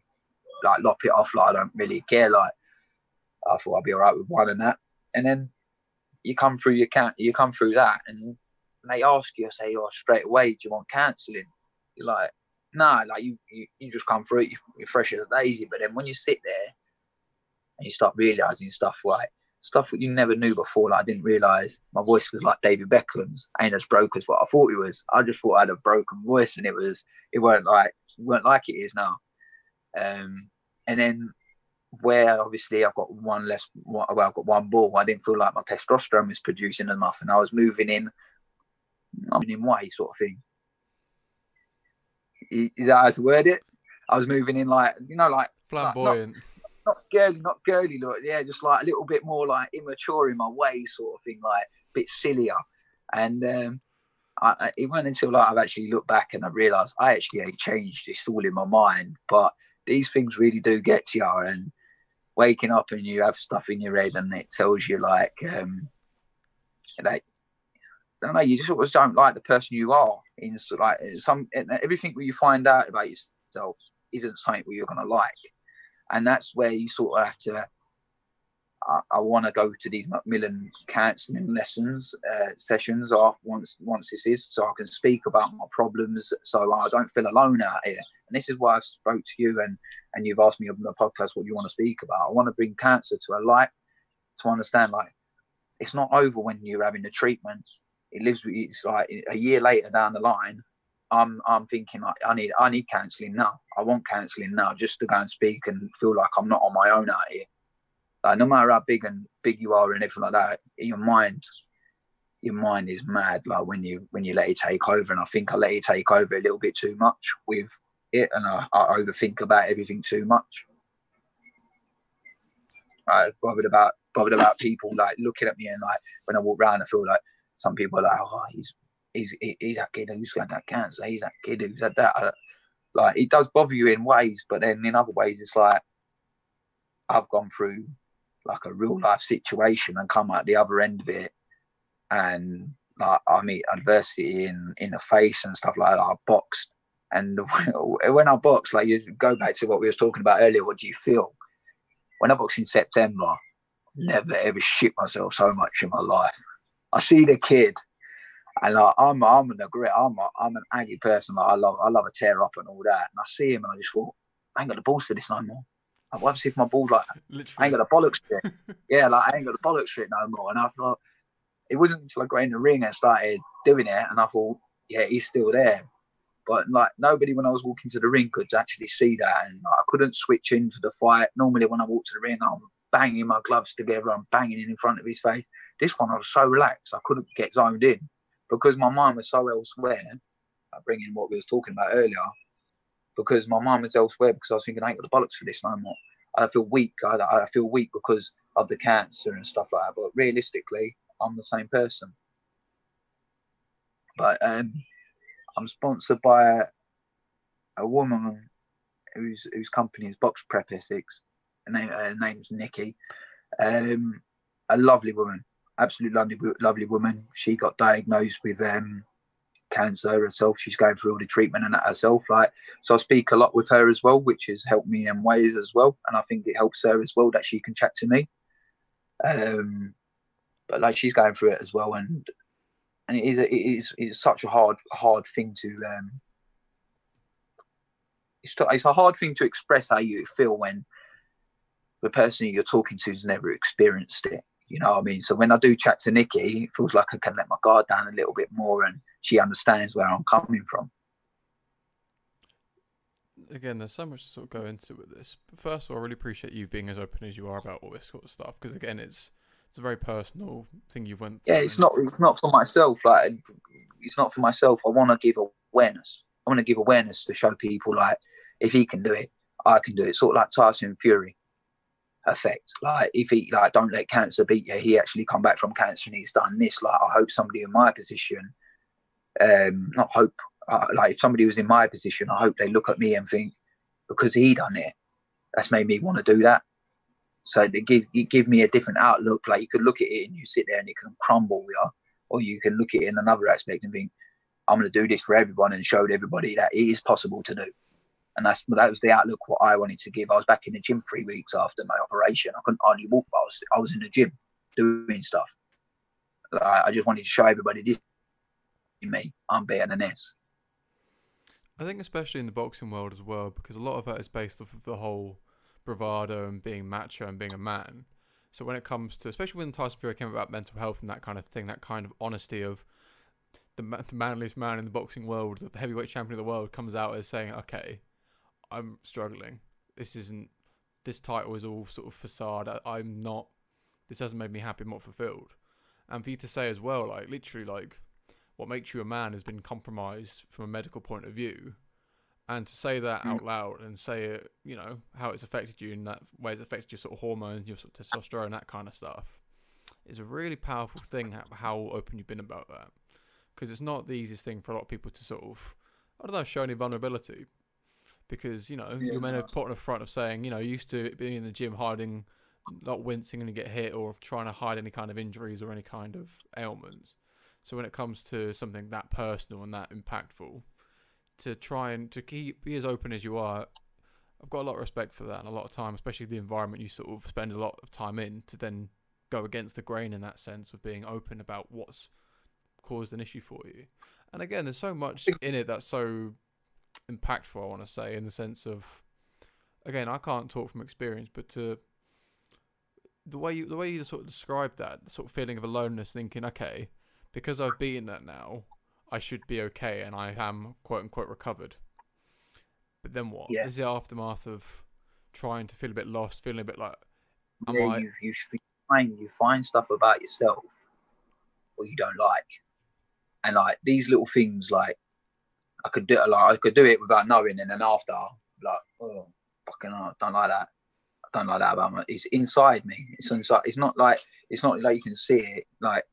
Like, lop it off. Like, I don't really care. Like, I thought I'd be all right with one and that. And then you come through your count, you come through that and they ask you, say, oh, straight away, do you want counselling? You're like, no, like you, you, you just come through you're fresh as a daisy. But then when you sit there and you start realizing stuff like stuff that you never knew before, like I didn't realize my voice was like David Beckham's, ain't as broke as what I thought it was. I just thought I had a broken voice, and it was it weren't like it weren't like it is now. Um, and then where obviously I've got one less, well, I've got one ball. I didn't feel like my testosterone was producing enough, and I was moving in, I'm in way sort of thing. Is that how to word it? I was moving in like you know, like flamboyant. Like not, not girly, not girly look. Yeah, just like a little bit more like immature in my way, sort of thing, like a bit sillier. And um, I, it wasn't until like I've actually looked back and I realised I actually ain't changed. It's all in my mind, but these things really do get to you. And waking up and you have stuff in your head and it tells you like um like I don't know, you just always don't like the person you are. In like some everything you find out about yourself isn't something that you're gonna like, and that's where you sort of have to. I, I want to go to these Macmillan counselling lessons uh, sessions after once once this is, so I can speak about my problems, so I don't feel alone out here. And this is why I've spoke to you and and you've asked me on the podcast what you want to speak about. I want to bring cancer to a light to understand like it's not over when you're having the treatment. It lives with. It's like a year later down the line. I'm I'm thinking like I need I need counselling now. I want counselling now just to go and speak and feel like I'm not on my own out here. Like no matter how big and big you are and everything like that, your mind your mind is mad like when you when you let it take over and i think i let it take over a little bit too much with it and I, I overthink about everything too much. I bothered about bothered about people like looking at me and like when I walk around, I feel like some people are like, oh, he's he's he's that kid who's got that cancer. He's that kid who's had that. Uh, like it does bother you in ways, but then in other ways, it's like I've gone through like a real life situation and come out the other end of it, and like I meet adversity in in the face and stuff like that. I boxed and <laughs> when I box, like you go back to what we was talking about earlier, what do you feel? When I box in September, never ever shit myself so much in my life. I see the kid, and like, I'm I'm an great I'm a, I'm an angry person. Like, I love I love a tear up and all that. And I see him, and I just thought, I ain't got the balls for this no more. Like, what if my balls like Literally. I ain't got the bollocks for it? <laughs> yeah, like I ain't got the bollocks for it no more. And I thought it wasn't until I got in the ring and started doing it, and I thought, yeah, he's still there. But like nobody when I was walking to the ring could actually see that, and like, I couldn't switch into the fight. Normally, when I walk to the ring, I'm banging my gloves together, I'm banging it in front of his face. This one, I was so relaxed, I couldn't get zoned in because my mind was so elsewhere. bringing what we was talking about earlier, because my mind was elsewhere because I was thinking, I ain't got the bollocks for this no more. I feel weak. I, I feel weak because of the cancer and stuff like that. But realistically, I'm the same person. But um, I'm sponsored by a, a woman whose whose company is Box Prep Essex. Her, name, her name's Nikki. Um, a lovely woman, absolutely lovely, lovely woman. She got diagnosed with um, cancer herself. She's going through all the treatment and that herself. Like, so I speak a lot with her as well, which has helped me in ways as well. And I think it helps her as well that she can chat to me. Um, but like she's going through it as well, and and it is a, it is it's such a hard hard thing to um, it's, it's a hard thing to express how you feel when the person you're talking to has never experienced it. You know what I mean? So when I do chat to Nikki, it feels like I can let my guard down a little bit more and she understands where I'm coming from. Again, there's so much to sort of go into with this. But first of all, I really appreciate you being as open as you are about all this sort of stuff because again, it's it's a very personal thing you've went through. Yeah, it's not it's not for myself. Like it's not for myself. I want to give awareness. I want to give awareness to show people like if he can do it, I can do it. Sort of like Tyson Fury effect. Like if he like don't let cancer beat you, he actually come back from cancer and he's done this. Like I hope somebody in my position, um, not hope, uh, like if somebody was in my position, I hope they look at me and think because he done it, that's made me want to do that. So they give you give me a different outlook. Like you could look at it and you sit there and it can crumble, yeah. Or you can look at it in another aspect and think, I'm going to do this for everyone and show everybody that it is possible to do. And that's that was the outlook what I wanted to give. I was back in the gym three weeks after my operation. I couldn't hardly walk, but I was I was in the gym doing stuff. I, I just wanted to show everybody this me. I'm better than this. I think especially in the boxing world as well, because a lot of that is based off of the whole bravado and being macho and being a man. So when it comes to, especially when Tyson Fury came about mental health and that kind of thing, that kind of honesty of the, the manliest man in the boxing world, the heavyweight champion of the world, comes out as saying, "Okay, I'm struggling. This isn't. This title is all sort of facade. I, I'm not. This hasn't made me happy. I'm not fulfilled." And for you to say as well, like literally, like what makes you a man has been compromised from a medical point of view. And to say that hmm. out loud and say it, you know, how it's affected you in that way it's affected your sort of hormones, your sort of testosterone, that kind of stuff, is a really powerful thing. How open you've been about that, because it's not the easiest thing for a lot of people to sort of, I don't know, show any vulnerability, because you know yeah, you're meant to put on the front of saying, you know, used to being in the gym hiding, not wincing and you get hit, or trying to hide any kind of injuries or any kind of ailments. So when it comes to something that personal and that impactful, to try and to keep be as open as you are, I've got a lot of respect for that and a lot of time, especially the environment you sort of spend a lot of time in, to then go against the grain in that sense of being open about what's caused an issue for you. And again, there's so much in it that's so impactful. I want to say in the sense of, again, I can't talk from experience, but to the way you the way you sort of describe that, the sort of feeling of aloneness, thinking, okay, because I've beaten that now, I should be okay and I am quote unquote recovered. But then what? Yeah. Is the aftermath of trying to feel a bit lost, feeling a bit like am yeah, I... you, you find you find stuff about yourself or you don't like. And like these little things like I could do like I could do it without knowing and then after like oh fucking I don't like that. I don't like that about me. It's inside me. It's inside it's not like it's not like you can see it like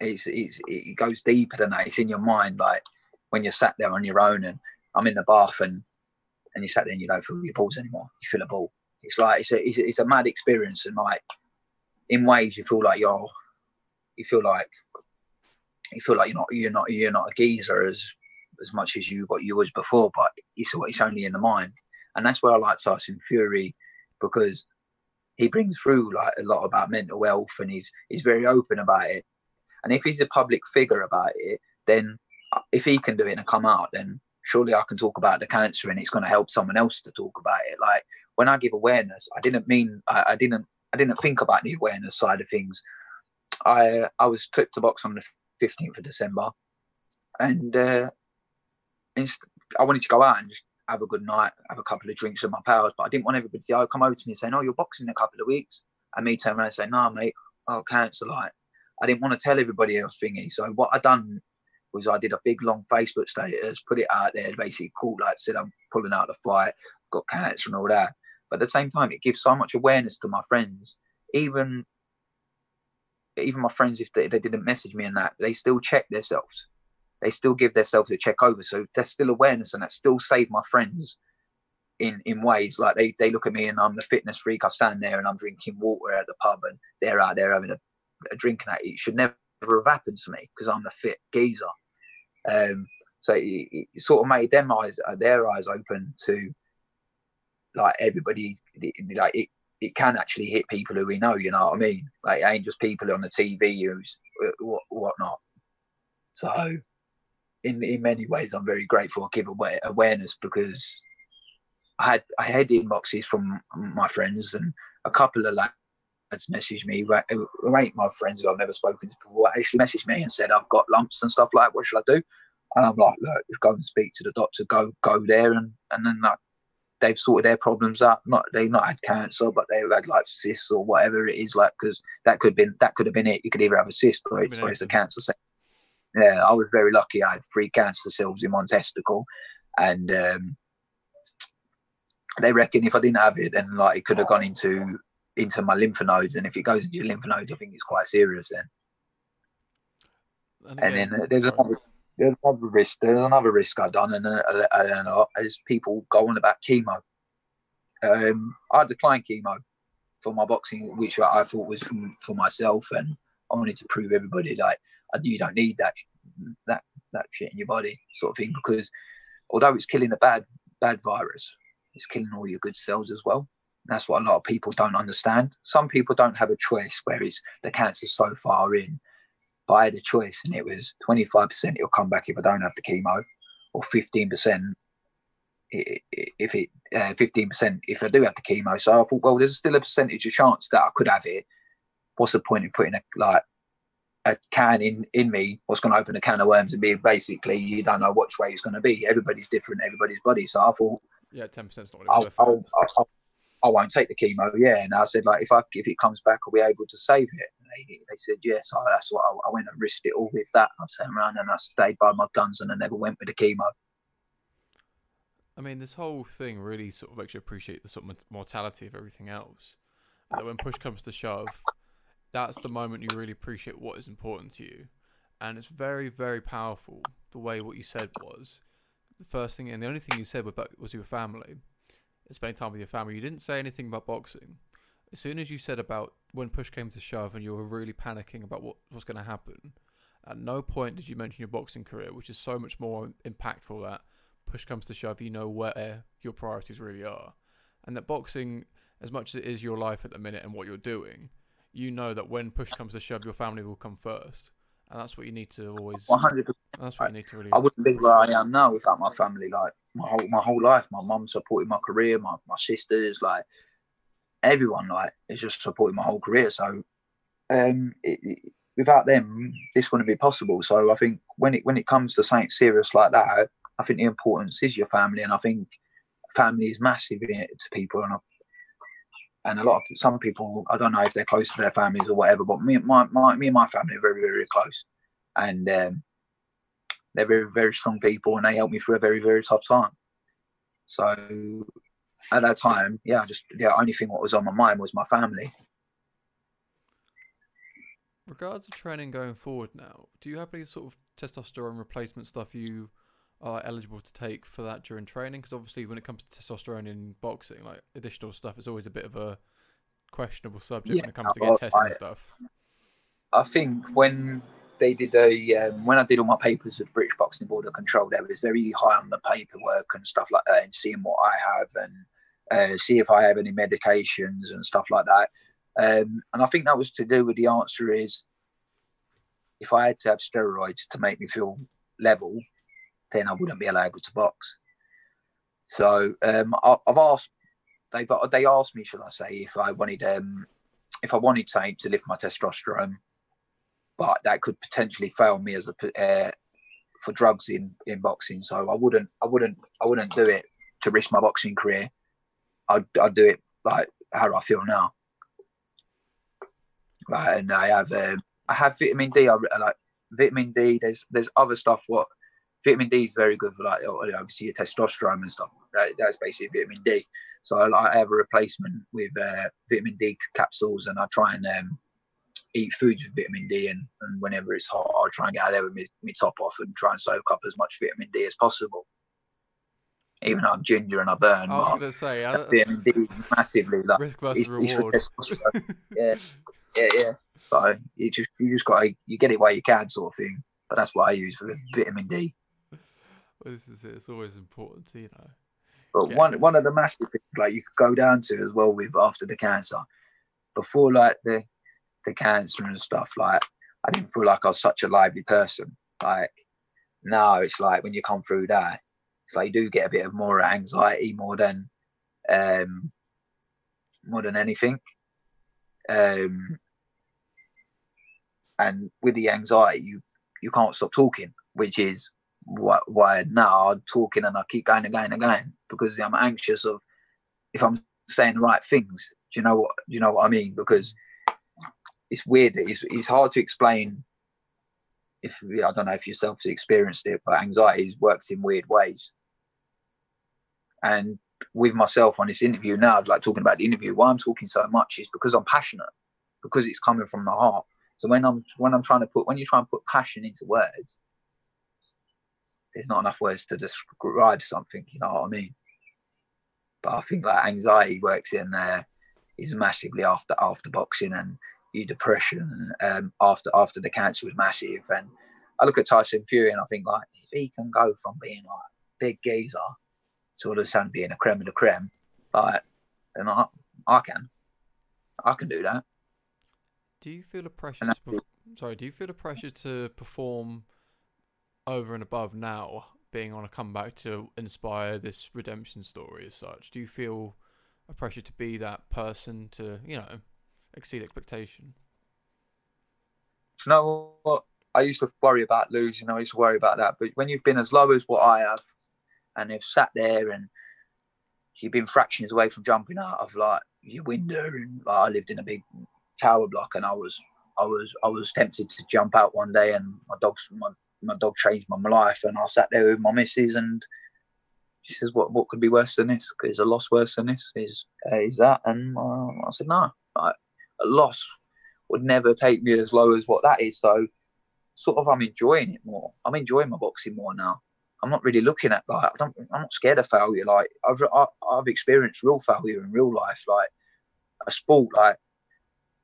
it's, it's it goes deeper than that. It's in your mind, like when you're sat there on your own, and I'm in the bath, and and you sat there and you don't feel your balls anymore. You feel a ball. It's like it's a, it's a mad experience, and like in ways you feel like you're you feel like you feel like you're not you're not you're not a geezer as as much as you what you was before, but it's it's only in the mind, and that's where I like Tyson Fury because he brings through like a lot about mental health and he's he's very open about it and if he's a public figure about it, then uh, if he can do it and come out, then surely I can talk about the cancer and it's going to help someone else to talk about it. Like when I give awareness, I didn't mean I, I didn't I didn't think about the awareness side of things. I I was took to box on the fifteenth of December, and uh, I wanted to go out and just have a good night, have a couple of drinks with my pals, but I didn't want everybody to come over to me and say, "No, you're boxing in a couple of weeks," and me turn around and say, "No, mate, I'll cancel." Like I didn't want to tell everybody else thingy. So what I done was I did a big long Facebook status, put it out there, basically called like said I'm pulling out the fight, I've got cancer and all that. But at the same time, it gives so much awareness to my friends. Even even my friends, if they, they didn't message me and that, they still check themselves. They still give themselves a check over. So there's still awareness and that still saved my friends in in ways like they, they look at me and I'm the fitness freak. I stand there and I'm drinking water at the pub and they're out there having a a drinking addict. It should never have happened to me because I'm the fit geezer. Um, so it, it, sort of made them eyes, uh, their eyes open to like everybody. Like it, it can actually hit people who we know. You know what I mean? Like ain't just people on the TV who's what whatnot. So, in in many ways, I'm very grateful. I give away awareness because I had I had inboxes from my friends and a couple of like has messaged me, who ain't my friends who I've never spoken to before, actually messaged me and said, I've got lumps and stuff like What should I do? And I'm like, look, go and speak to the doctor, go go there. And, and then like, they've sorted their problems out. Not they've not had cancer, but they've had like cysts or whatever it is. Like because that could have been that could have been it. You could either have a cyst or it's, or it's a cancer cell. Yeah, I was very lucky. I had three cancer cells in one testicle, and um, they reckon if I didn't have it, then like it could have gone into into my lymph nodes, and if it goes into your lymph nodes, I think it's quite serious then. And, again, and then there's another there's another risk. There's another risk I've done, and uh, uh, as people go on about chemo. Um, I declined chemo for my boxing, which I thought was from, for myself, and I wanted to prove everybody like you don't need that that that shit in your body, sort of thing, because although it's killing a bad bad virus, it's killing all your good cells as well. That's what a lot of people don't understand. Some people don't have a choice where it's the cancer's so far in. I had a choice, and it was 25% it'll come back if I don't have the chemo, or 15% if it uh, 15% if I do have the chemo. So I thought, well, there's still a percentage of chance that I could have it. What's the point in putting a like a can in in me? What's going to open a can of worms and be basically you don't know which way it's going to be. Everybody's different, everybody's body. So I thought, yeah, ten percent not I'll, I'll, I'll, I won't take the chemo. Yeah, and I said like if I if it comes back, I'll be able to save it? They, they, said yes. I, that's what I, I, went and risked it all with that. I turned around and I stayed by my guns and I never went with the chemo. I mean, this whole thing really sort of makes you appreciate the sort of mortality of everything else. That when push comes to shove, that's the moment you really appreciate what is important to you, and it's very, very powerful. The way what you said was the first thing, and the only thing you said was your family, spending time with your family. You didn't say anything about boxing. As soon as you said about when push came to shove, and you were really panicking about what was going to happen, at no point did you mention your boxing career, which is so much more impactful. That push comes to shove, you know where your priorities really are. And that boxing, as much as it is your life at the minute and what you're doing, you know that when push comes to shove, your family will come first. And that's what you need to always. One hundred percent. That's what you need to really. I wouldn't be where I am now without my family. Like my whole my whole life, my mum supported my career, my my sisters, like everyone, like is just supporting my whole career. So, um, it, it, without them, this wouldn't be possible. So I think when it when it comes to something serious like that, I think the importance is your family, and I think family is massive to people. And I, and a lot of some people, I don't know if they're close to their families or whatever, but me, my, my me and my family are very, very close, and um, they're very, very strong people, and they helped me through a very, very tough time. So at that time, yeah, just the only thing what was on my mind was my family. Regards to training going forward now, do you have any sort of testosterone replacement stuff you are eligible to take for that during training? Because obviously, when it comes to testosterone in boxing, like additional stuff is always a bit of a questionable subject yeah, when it comes to get oh, testing I, stuff. I think when they did a um, when I did all my papers with British Boxing Board of Control, they was very high on the paperwork and stuff like that, and seeing what I have and uh, see if I have any medications and stuff like that. Um, and I think that was to do with the answer is if I had to have steroids to make me feel level, then I wouldn't be allowed to box. So um, I, have asked they they asked me, should I say, if I wanted um, if I wanted something to lift my testosterone, but that could potentially fail me as a uh, for drugs in in boxing. So I wouldn't I wouldn't I wouldn't do it to risk my boxing career. I'd I'd do it like how I feel now. Right, and I have um, I have vitamin D. I like vitamin D. There's there's other stuff what vitamin D is very good for like obviously your testosterone and stuff. That, that's basically vitamin D. So I, I have a replacement with uh, vitamin D capsules, and I try and um, eat foods with vitamin D. And, and whenever it's hot, I'll try and get out there with my, my top off and try and soak up as much vitamin D as possible. Even though I'm ginger and I burn, I was going to say I, vitamin D massively. Like, risk versus reward. <laughs> Yeah, yeah, yeah. So you just you just got to you get it where you can, sort of thing. But that's what I use for the vitamin D well, this is it. It's always important to you know. But one one of the massive things like you could go down to as well with after the cancer, before like the the cancer and stuff, like I didn't feel like I was such a lively person. Like now it's like when you come through that, it's like you do get a bit of more anxiety more than um more than anything. Um and with the anxiety you you can't stop talking, which is why, why now I'm talking and I keep going and going and going because I'm anxious of if I'm saying the right things. Do you know what? Do you know what I mean? Because it's weird. It's, it's hard to explain. If I don't know if yourself experienced it, but anxiety works in weird ways. And with myself on this interview now, like talking about the interview, why I'm talking so much is because I'm passionate, because it's coming from the heart. So when I'm when I'm trying to put when you try and put passion into words, there's not enough words to describe something. You know what I mean? But I think like anxiety works in there is massively after after boxing and your depression um, after after the cancer was massive. And I look at Tyson Fury and I think like if he can go from being like big geezer, sort of son being a creme the creme, like, then I, I can, I can do that. Do you feel a pressure? To perf- sorry, do you feel a pressure to perform over and above now, being on a comeback to inspire this redemption story as such? Do you feel a pressure to be that person to, you know, exceed expectation? you know what? I used to worry about losing. I used to worry about that. But when you've been as low as what I have, and you've sat there and you've been fractions away from jumping out of like your window, and like I lived in a big tower block, and I was, I was, I was tempted to jump out one day, and my dog's my, my dog changed my life, and I sat there with my missus, and she says, "What what could be worse than this? Is a loss worse than this? Is uh, is that?" And uh, I said, "No, like, a loss would never take me as low as what that is. So sort of I'm enjoying it more. I'm enjoying my boxing more now. I'm not really looking at like I I'm not scared of failure. Like I've I've experienced real failure in real life. Like a sport, like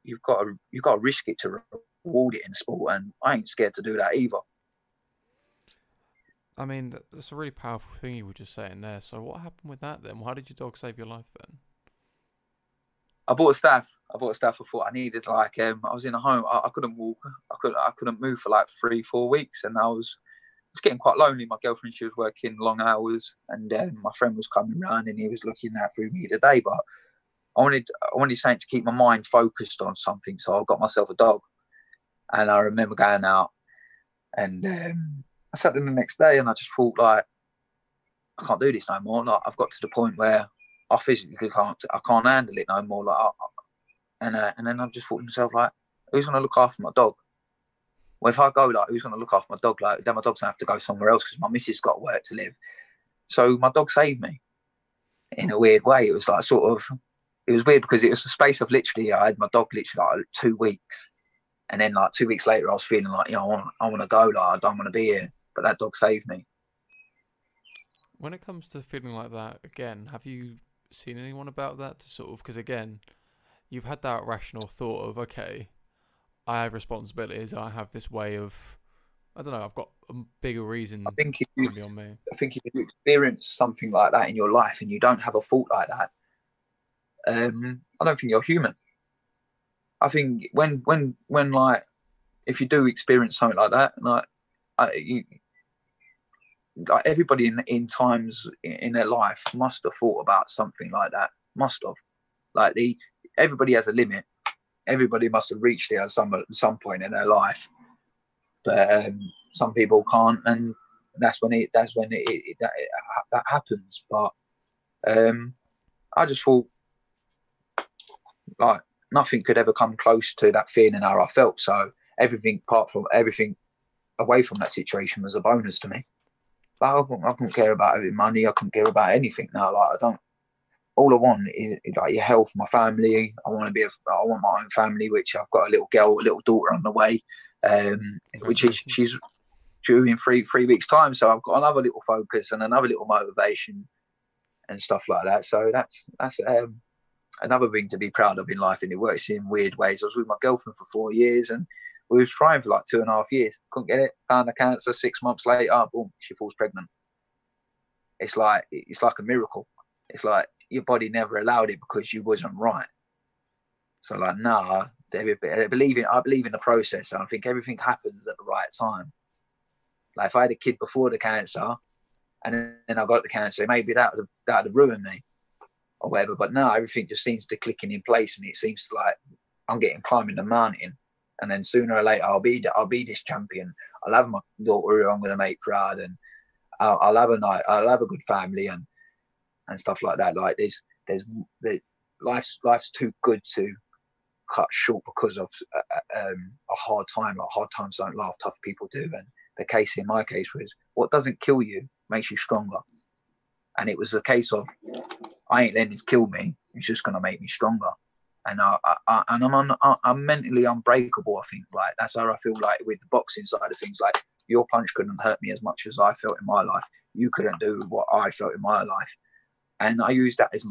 you've got to you've got to risk it to reward it in sport, and I ain't scared to do that either. I mean, that's a really powerful thing you were just saying there. So, what happened with that then? Why did your dog save your life then? I bought a staff. I bought a staff. I thought I needed like um, I was in a home. I, I, couldn't walk. I couldn't. I couldn't move for like three, four weeks, and I was was getting quite lonely. My girlfriend she was working long hours, and um, my friend was coming round, and he was looking at through me today. But I wanted I wanted something to keep my mind focused on something, so I got myself a dog. And I remember going out, and um, I sat in the next day, and I just thought like I can't do this no more. Like I've got to the point where I physically can't I can't handle it no more. Like, and uh, and then I just thought to myself like, who's gonna look after my dog? Well, if I go like, who's gonna look after my dog? Like, then my dog's gonna have to go somewhere else because my missus got work to live. So my dog saved me in a weird way. It was like sort of, it was weird because it was a space of literally, I had my dog literally like two weeks, and then like two weeks later, I was feeling like, you know, I want, I want to go. Like, I don't want to be here, but that dog saved me. When it comes to feeling like that, again, have you seen anyone about that to sort of because again, you've had that rational thought of okay, I have responsibilities. I have this way of I don't know. I've got a bigger reason. I think if you, on me. I think if you experience something like that in your life and you don't have a fault like that, um, I don't think you're human. I think when when when like if you do experience something like that, like I, you, like everybody in in times in their life must have thought about something like that. Must have. Like the everybody has a limit. Everybody must have reached it at some some point in their life, but um, some people can't, and that's when it that's when it, it that, it, that happens. But um, I just thought like nothing could ever come close to that feeling and how I felt. So everything apart from everything away from that situation was a bonus to me. I couldn't, I couldn't care about having money. I couldn't care about anything now. Like I don't. All I want is, is like your health, my family. I want to be. A, I want my own family, which I've got a little girl, a little daughter on the way, um, which is she's due in three three weeks time. So I've got another little focus and another little motivation and stuff like that. So that's that's um, another thing to be proud of in life, and it works in weird ways. I was with my girlfriend for four years, and we was trying for like two and a half years, couldn't get it. Found the cancer six months later, boom, she falls pregnant. It's like it's like a miracle. It's like your body never allowed it because you wasn't right. So like, nah, they, believe in I believe in the process, and I think everything happens at the right time. Like if I had a kid before the cancer, and then I got the cancer, maybe that would that would ruin me, or whatever. But now everything just seems to clicking in place, and it seems like I'm getting climbing the mountain and then sooner or later I'll be I'll be this champion. I'll have my daughter who I'm going to make proud, and I'll, I'll, have a night. I'll have a good family and and stuff like that. Like there's there's, there's life's life's too good to cut short because of uh, uh, um, a hard time. Like hard times don't laugh, tough people do. And the case in my case was what doesn't kill you makes you stronger. And it was a case of I ain't letting this kill me. It's just going to make me stronger and I, I, and I'm un, I'm mentally unbreakable. I think like that's how I feel like with the boxing side of things. Like your punch couldn't hurt me as much as I felt in my life. You couldn't do what I felt in my life, and I use that as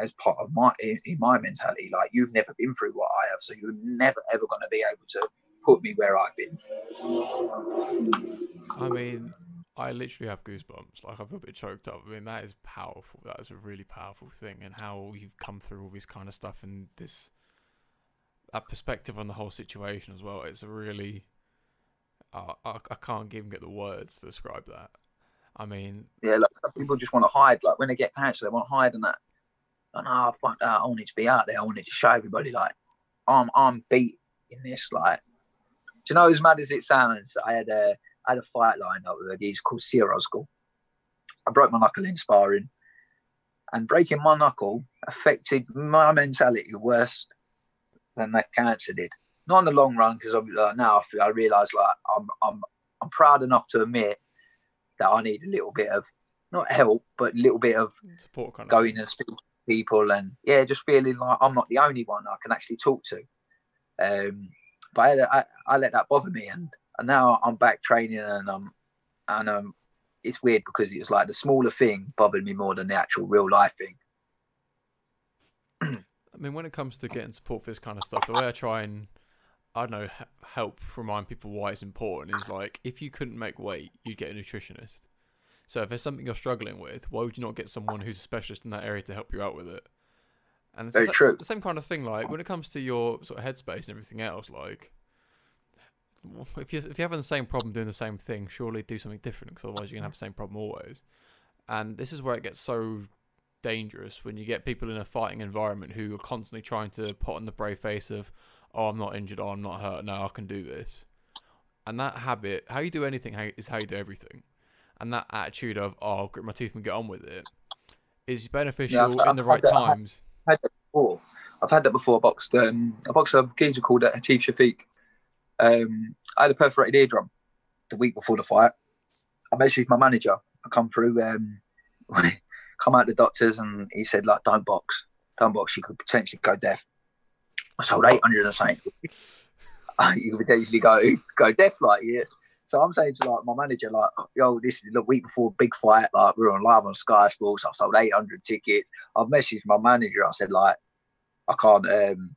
as part of my in, in my mentality. Like you've never been through what I have, so you're never ever going to be able to put me where I've been. I mean, I literally have goosebumps. Like I feel a bit choked up. I mean, that is powerful. That is a really powerful thing, and how you've come through all this kind of stuff and this that perspective on the whole situation as well. It's a really uh, I I can't even get the words to describe that. I mean, yeah, like some people just want to hide. Like when they get cancer, they want to hide and that. And oh fuck that! I wanted to be out there. I wanted to show everybody like I'm I'm beat in this. Like, do you know as mad as it sounds? I had a I had a fight lined up with a geezer called Sierra School. I broke my knuckle in sparring, and breaking my knuckle affected my mentality worse than that cancer did. Not in the long run, because like, now I, feel, I realise like I'm I'm I'm proud enough to admit that I need a little bit of not help, but a little bit of support kind of going and speaking to people, and yeah, just feeling like I'm not the only one I can actually talk to. Um, but I, I, I let that bother me, and, and now I'm back training, and um, and um, it's weird because it's like the smaller thing bothered me more than the actual real life thing. <clears throat> I mean, when it comes to getting support for this kind of stuff, the way I try and I don't know help remind people why it's important is like if you couldn't make weight, you'd get a nutritionist. So if there's something you're struggling with, why would you not get someone who's a specialist in that area to help you out with it? And it's Very the, true. the same kind of thing. Like when it comes to your sort of headspace and everything else, like if you if you're having the same problem doing the same thing, surely do something different because otherwise you're gonna have the same problem always. And this is where it gets so dangerous when you get people in a fighting environment who are constantly trying to put on the brave face of, "Oh, I'm not injured. Oh, I'm not hurt. No, I can do this." And that habit, how you do anything, how, is how you do everything. And that attitude of, "Oh, I'll grit my teeth and get on with it," is beneficial I've- in the right times. I've had that before. I've had that before. I boxed um, I boxed a geezer called uh, Atif Shafiq. Um, I had a perforated eardrum the week before the fight. I messaged my manager. I come through, um, <laughs> come out to the doctors, and he said like, "Don't box, don't box. You could potentially go deaf." I sold eight hundred and something. <laughs> you could potentially go go deaf, like yeah. So I'm saying to like my manager, like, yo, this is the week before big fight. Like we we're on live on Sky Sports. I've sold 800 tickets. I've messaged my manager. I said like, I can't. um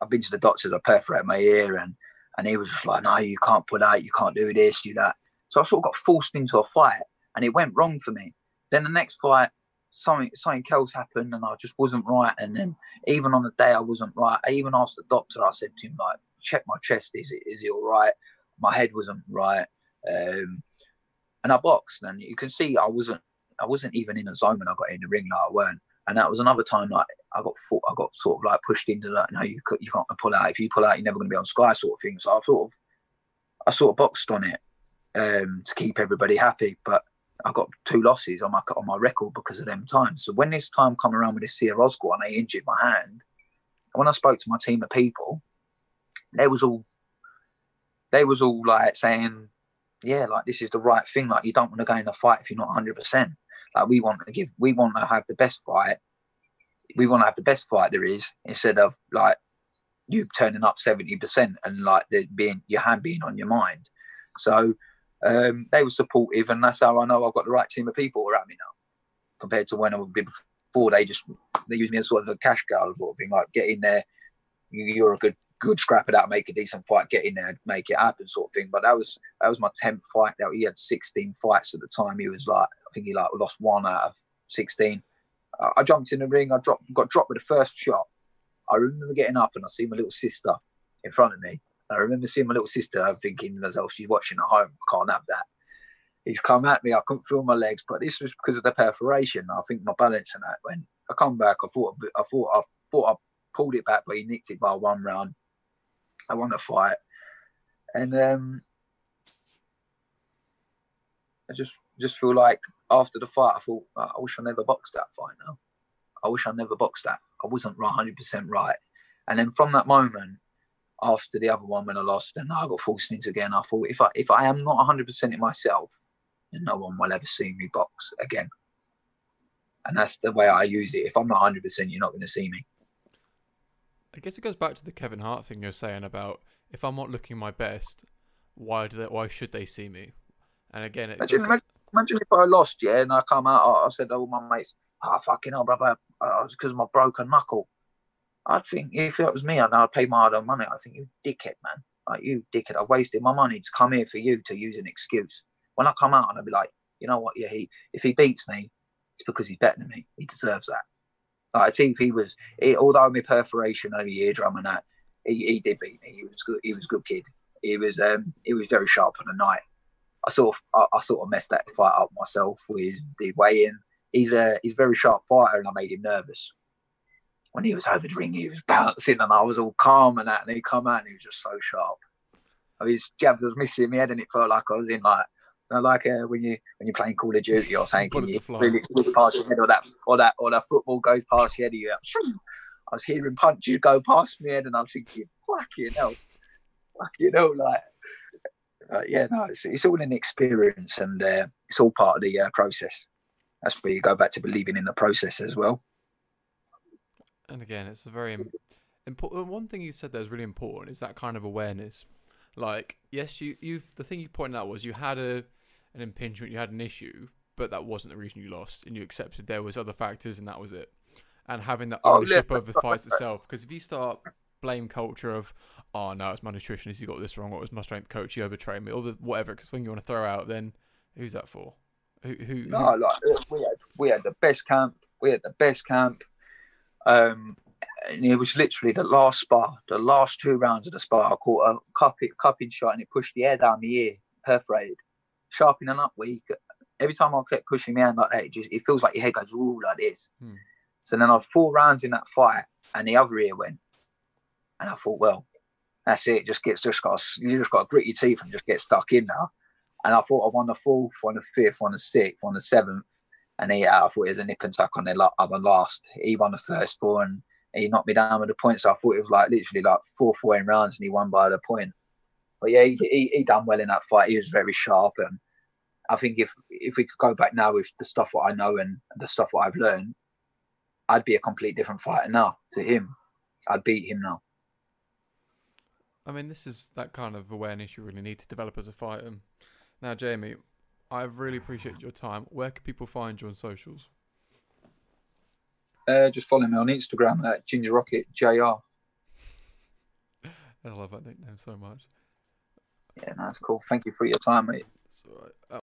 I've been to the doctors. I perforated my ear, and and he was just like, no, you can't put out. You can't do this, do that. So I sort of got forced into a fight, and it went wrong for me. Then the next fight, something something else happened, and I just wasn't right. And then even on the day I wasn't right, I even asked the doctor. I said to him like, check my chest. Is it is it all right? My head wasn't right. Um, and I boxed, and you can see I wasn't I wasn't even in a zone when I got in the ring, like I weren't. And that was another time like I got fought, I got sort of like pushed into that. No, you you can't pull out. If you pull out, you're never going to be on Sky, sort of thing. So I sort of I sort of boxed on it um, to keep everybody happy, but I got two losses on my on my record because of them times. So when this time come around with this Sia Osgood and I injured my hand, when I spoke to my team of people, they was all they was all like saying, yeah, like this is the right thing. Like you don't want to go in a fight if you're not 100. percent Like we want to give, we want to have the best fight. We want to have the best fight there is instead of like you turning up 70 percent and like there being your hand being on your mind. So um, they were supportive, and that's how I know I've got the right team of people around me now, compared to when I would be before. They just they use me as sort of a cash cow sort of thing, like get in there. You, you're a good good scrap it out, make a decent fight, get in there, make it happen, sort of thing. But that was that was my tenth fight. Now he had sixteen fights at the time. He was like, I think he like lost one out of sixteen. I, jumped in the ring. I dropped, got dropped with the first shot. I remember getting up and I see my little sister in front of me. I remember seeing my little sister. Thinking to myself, she's watching at home. I can't have that. He's come at me. I couldn't feel my legs, but this was because of the perforation. I think my balance and that. When I come back, I thought, I thought, I thought I pulled it back, but he nicked it by one round. I won the fight, and um, I just just feel like after the fight, I thought oh, I wish I never boxed that fight. Now, I wish I never boxed that. I wasn't hundred percent right. And then from that moment, after the other one when I lost, and I got forced into again, I thought if I if I am not hundred percent in myself, then no one will ever see me box again. And that's the way I use it. If I'm not hundred percent, you're not going to see me. I guess it goes back to the Kevin Hart thing you're saying about if I'm not looking my best, why do they, why should they see me? And again, it's Imagine, just, imagine, imagine if I lost, yeah, and I come out, I, I said to all my mates, "Oh fucking hell, brother, uh, it's because of my broken knuckle." I'd think if it was me, I'd, I'd pay my hard-earned money. I think you dickhead, man. Like you dickhead, I wasted my money to come here for you to use an excuse. when I come out and I'll be like, you know what? Yeah, he if he beats me, it's because he's better than me. He deserves that. Like I think he was, he, although my perforation over eardrum and that, he, he did beat me. He was good. He was a good kid. He was um he was very sharp on the night. I sort of I, I sort of messed that fight up myself with the weigh in. He's a he's a very sharp fighter, and I made him nervous. When he was over the ring, he was bouncing, and I was all calm and that, and he come out and he was just so sharp. I mean, his jabs was missing my head, and it felt like I was in like you know, like uh, when you when you're playing Call of Duty or something, and you really slip past your head, or that or that or that football goes past your head, you I was hearing punches go past my head, and I'm thinking, fucking hell, fucking hell, like. Uh, yeah, no, it's, it's all an experience, and uh, it's all part of the uh, process. That's where you go back to believing in the process as well. And again, it's a very important. One thing you said that is really important is that kind of awareness. Like, yes, you you the thing you pointed out was you had a an impingement, you had an issue, but that wasn't the reason you lost, and you accepted there was other factors, and that was it. And having that ownership oh, yeah. of the fights itself, because if you start blame culture of, oh no, it's my nutritionist, you got this wrong, or it was my strength coach, he overtrained me, or whatever. Because when you want to throw out, then who's that for? Who? who no, like we had we had the best camp. We had the best camp. Um, and it was literally the last spar, the last two rounds of the spar. I caught a cupping, cupping shot and it pushed the air down the ear, perforated, sharpening up weak. Every time I kept pushing my hand like that, it just it feels like your head goes ooh like this. Hmm. So then I was four rounds in that fight, and the other ear went, and I thought, well, that's it. Just gets just got you just got to grit your teeth and just get stuck in now. And I thought I won the fourth, won the fifth, won the sixth, won the seventh, and he I thought it was a nip and tuck on the other last. He won the first four and he knocked me down with the points. So I thought it was like literally like four four in rounds and he won by the point. But yeah, he, he, he done well in that fight. He was very sharp and I think if if we could go back now with the stuff what I know and the stuff what I've learned, I'd be a complete different fighter now to him. I'd beat him now. I mean, this is that kind of awareness you really need to develop as a fighter. Now, Jamie, I really appreciate your time. Where can people find you on socials? Uh, just follow me on Instagram at Ginger Rocket Jr. I love that nickname so much. Yeah, that's cool. Thank you for your time, mate.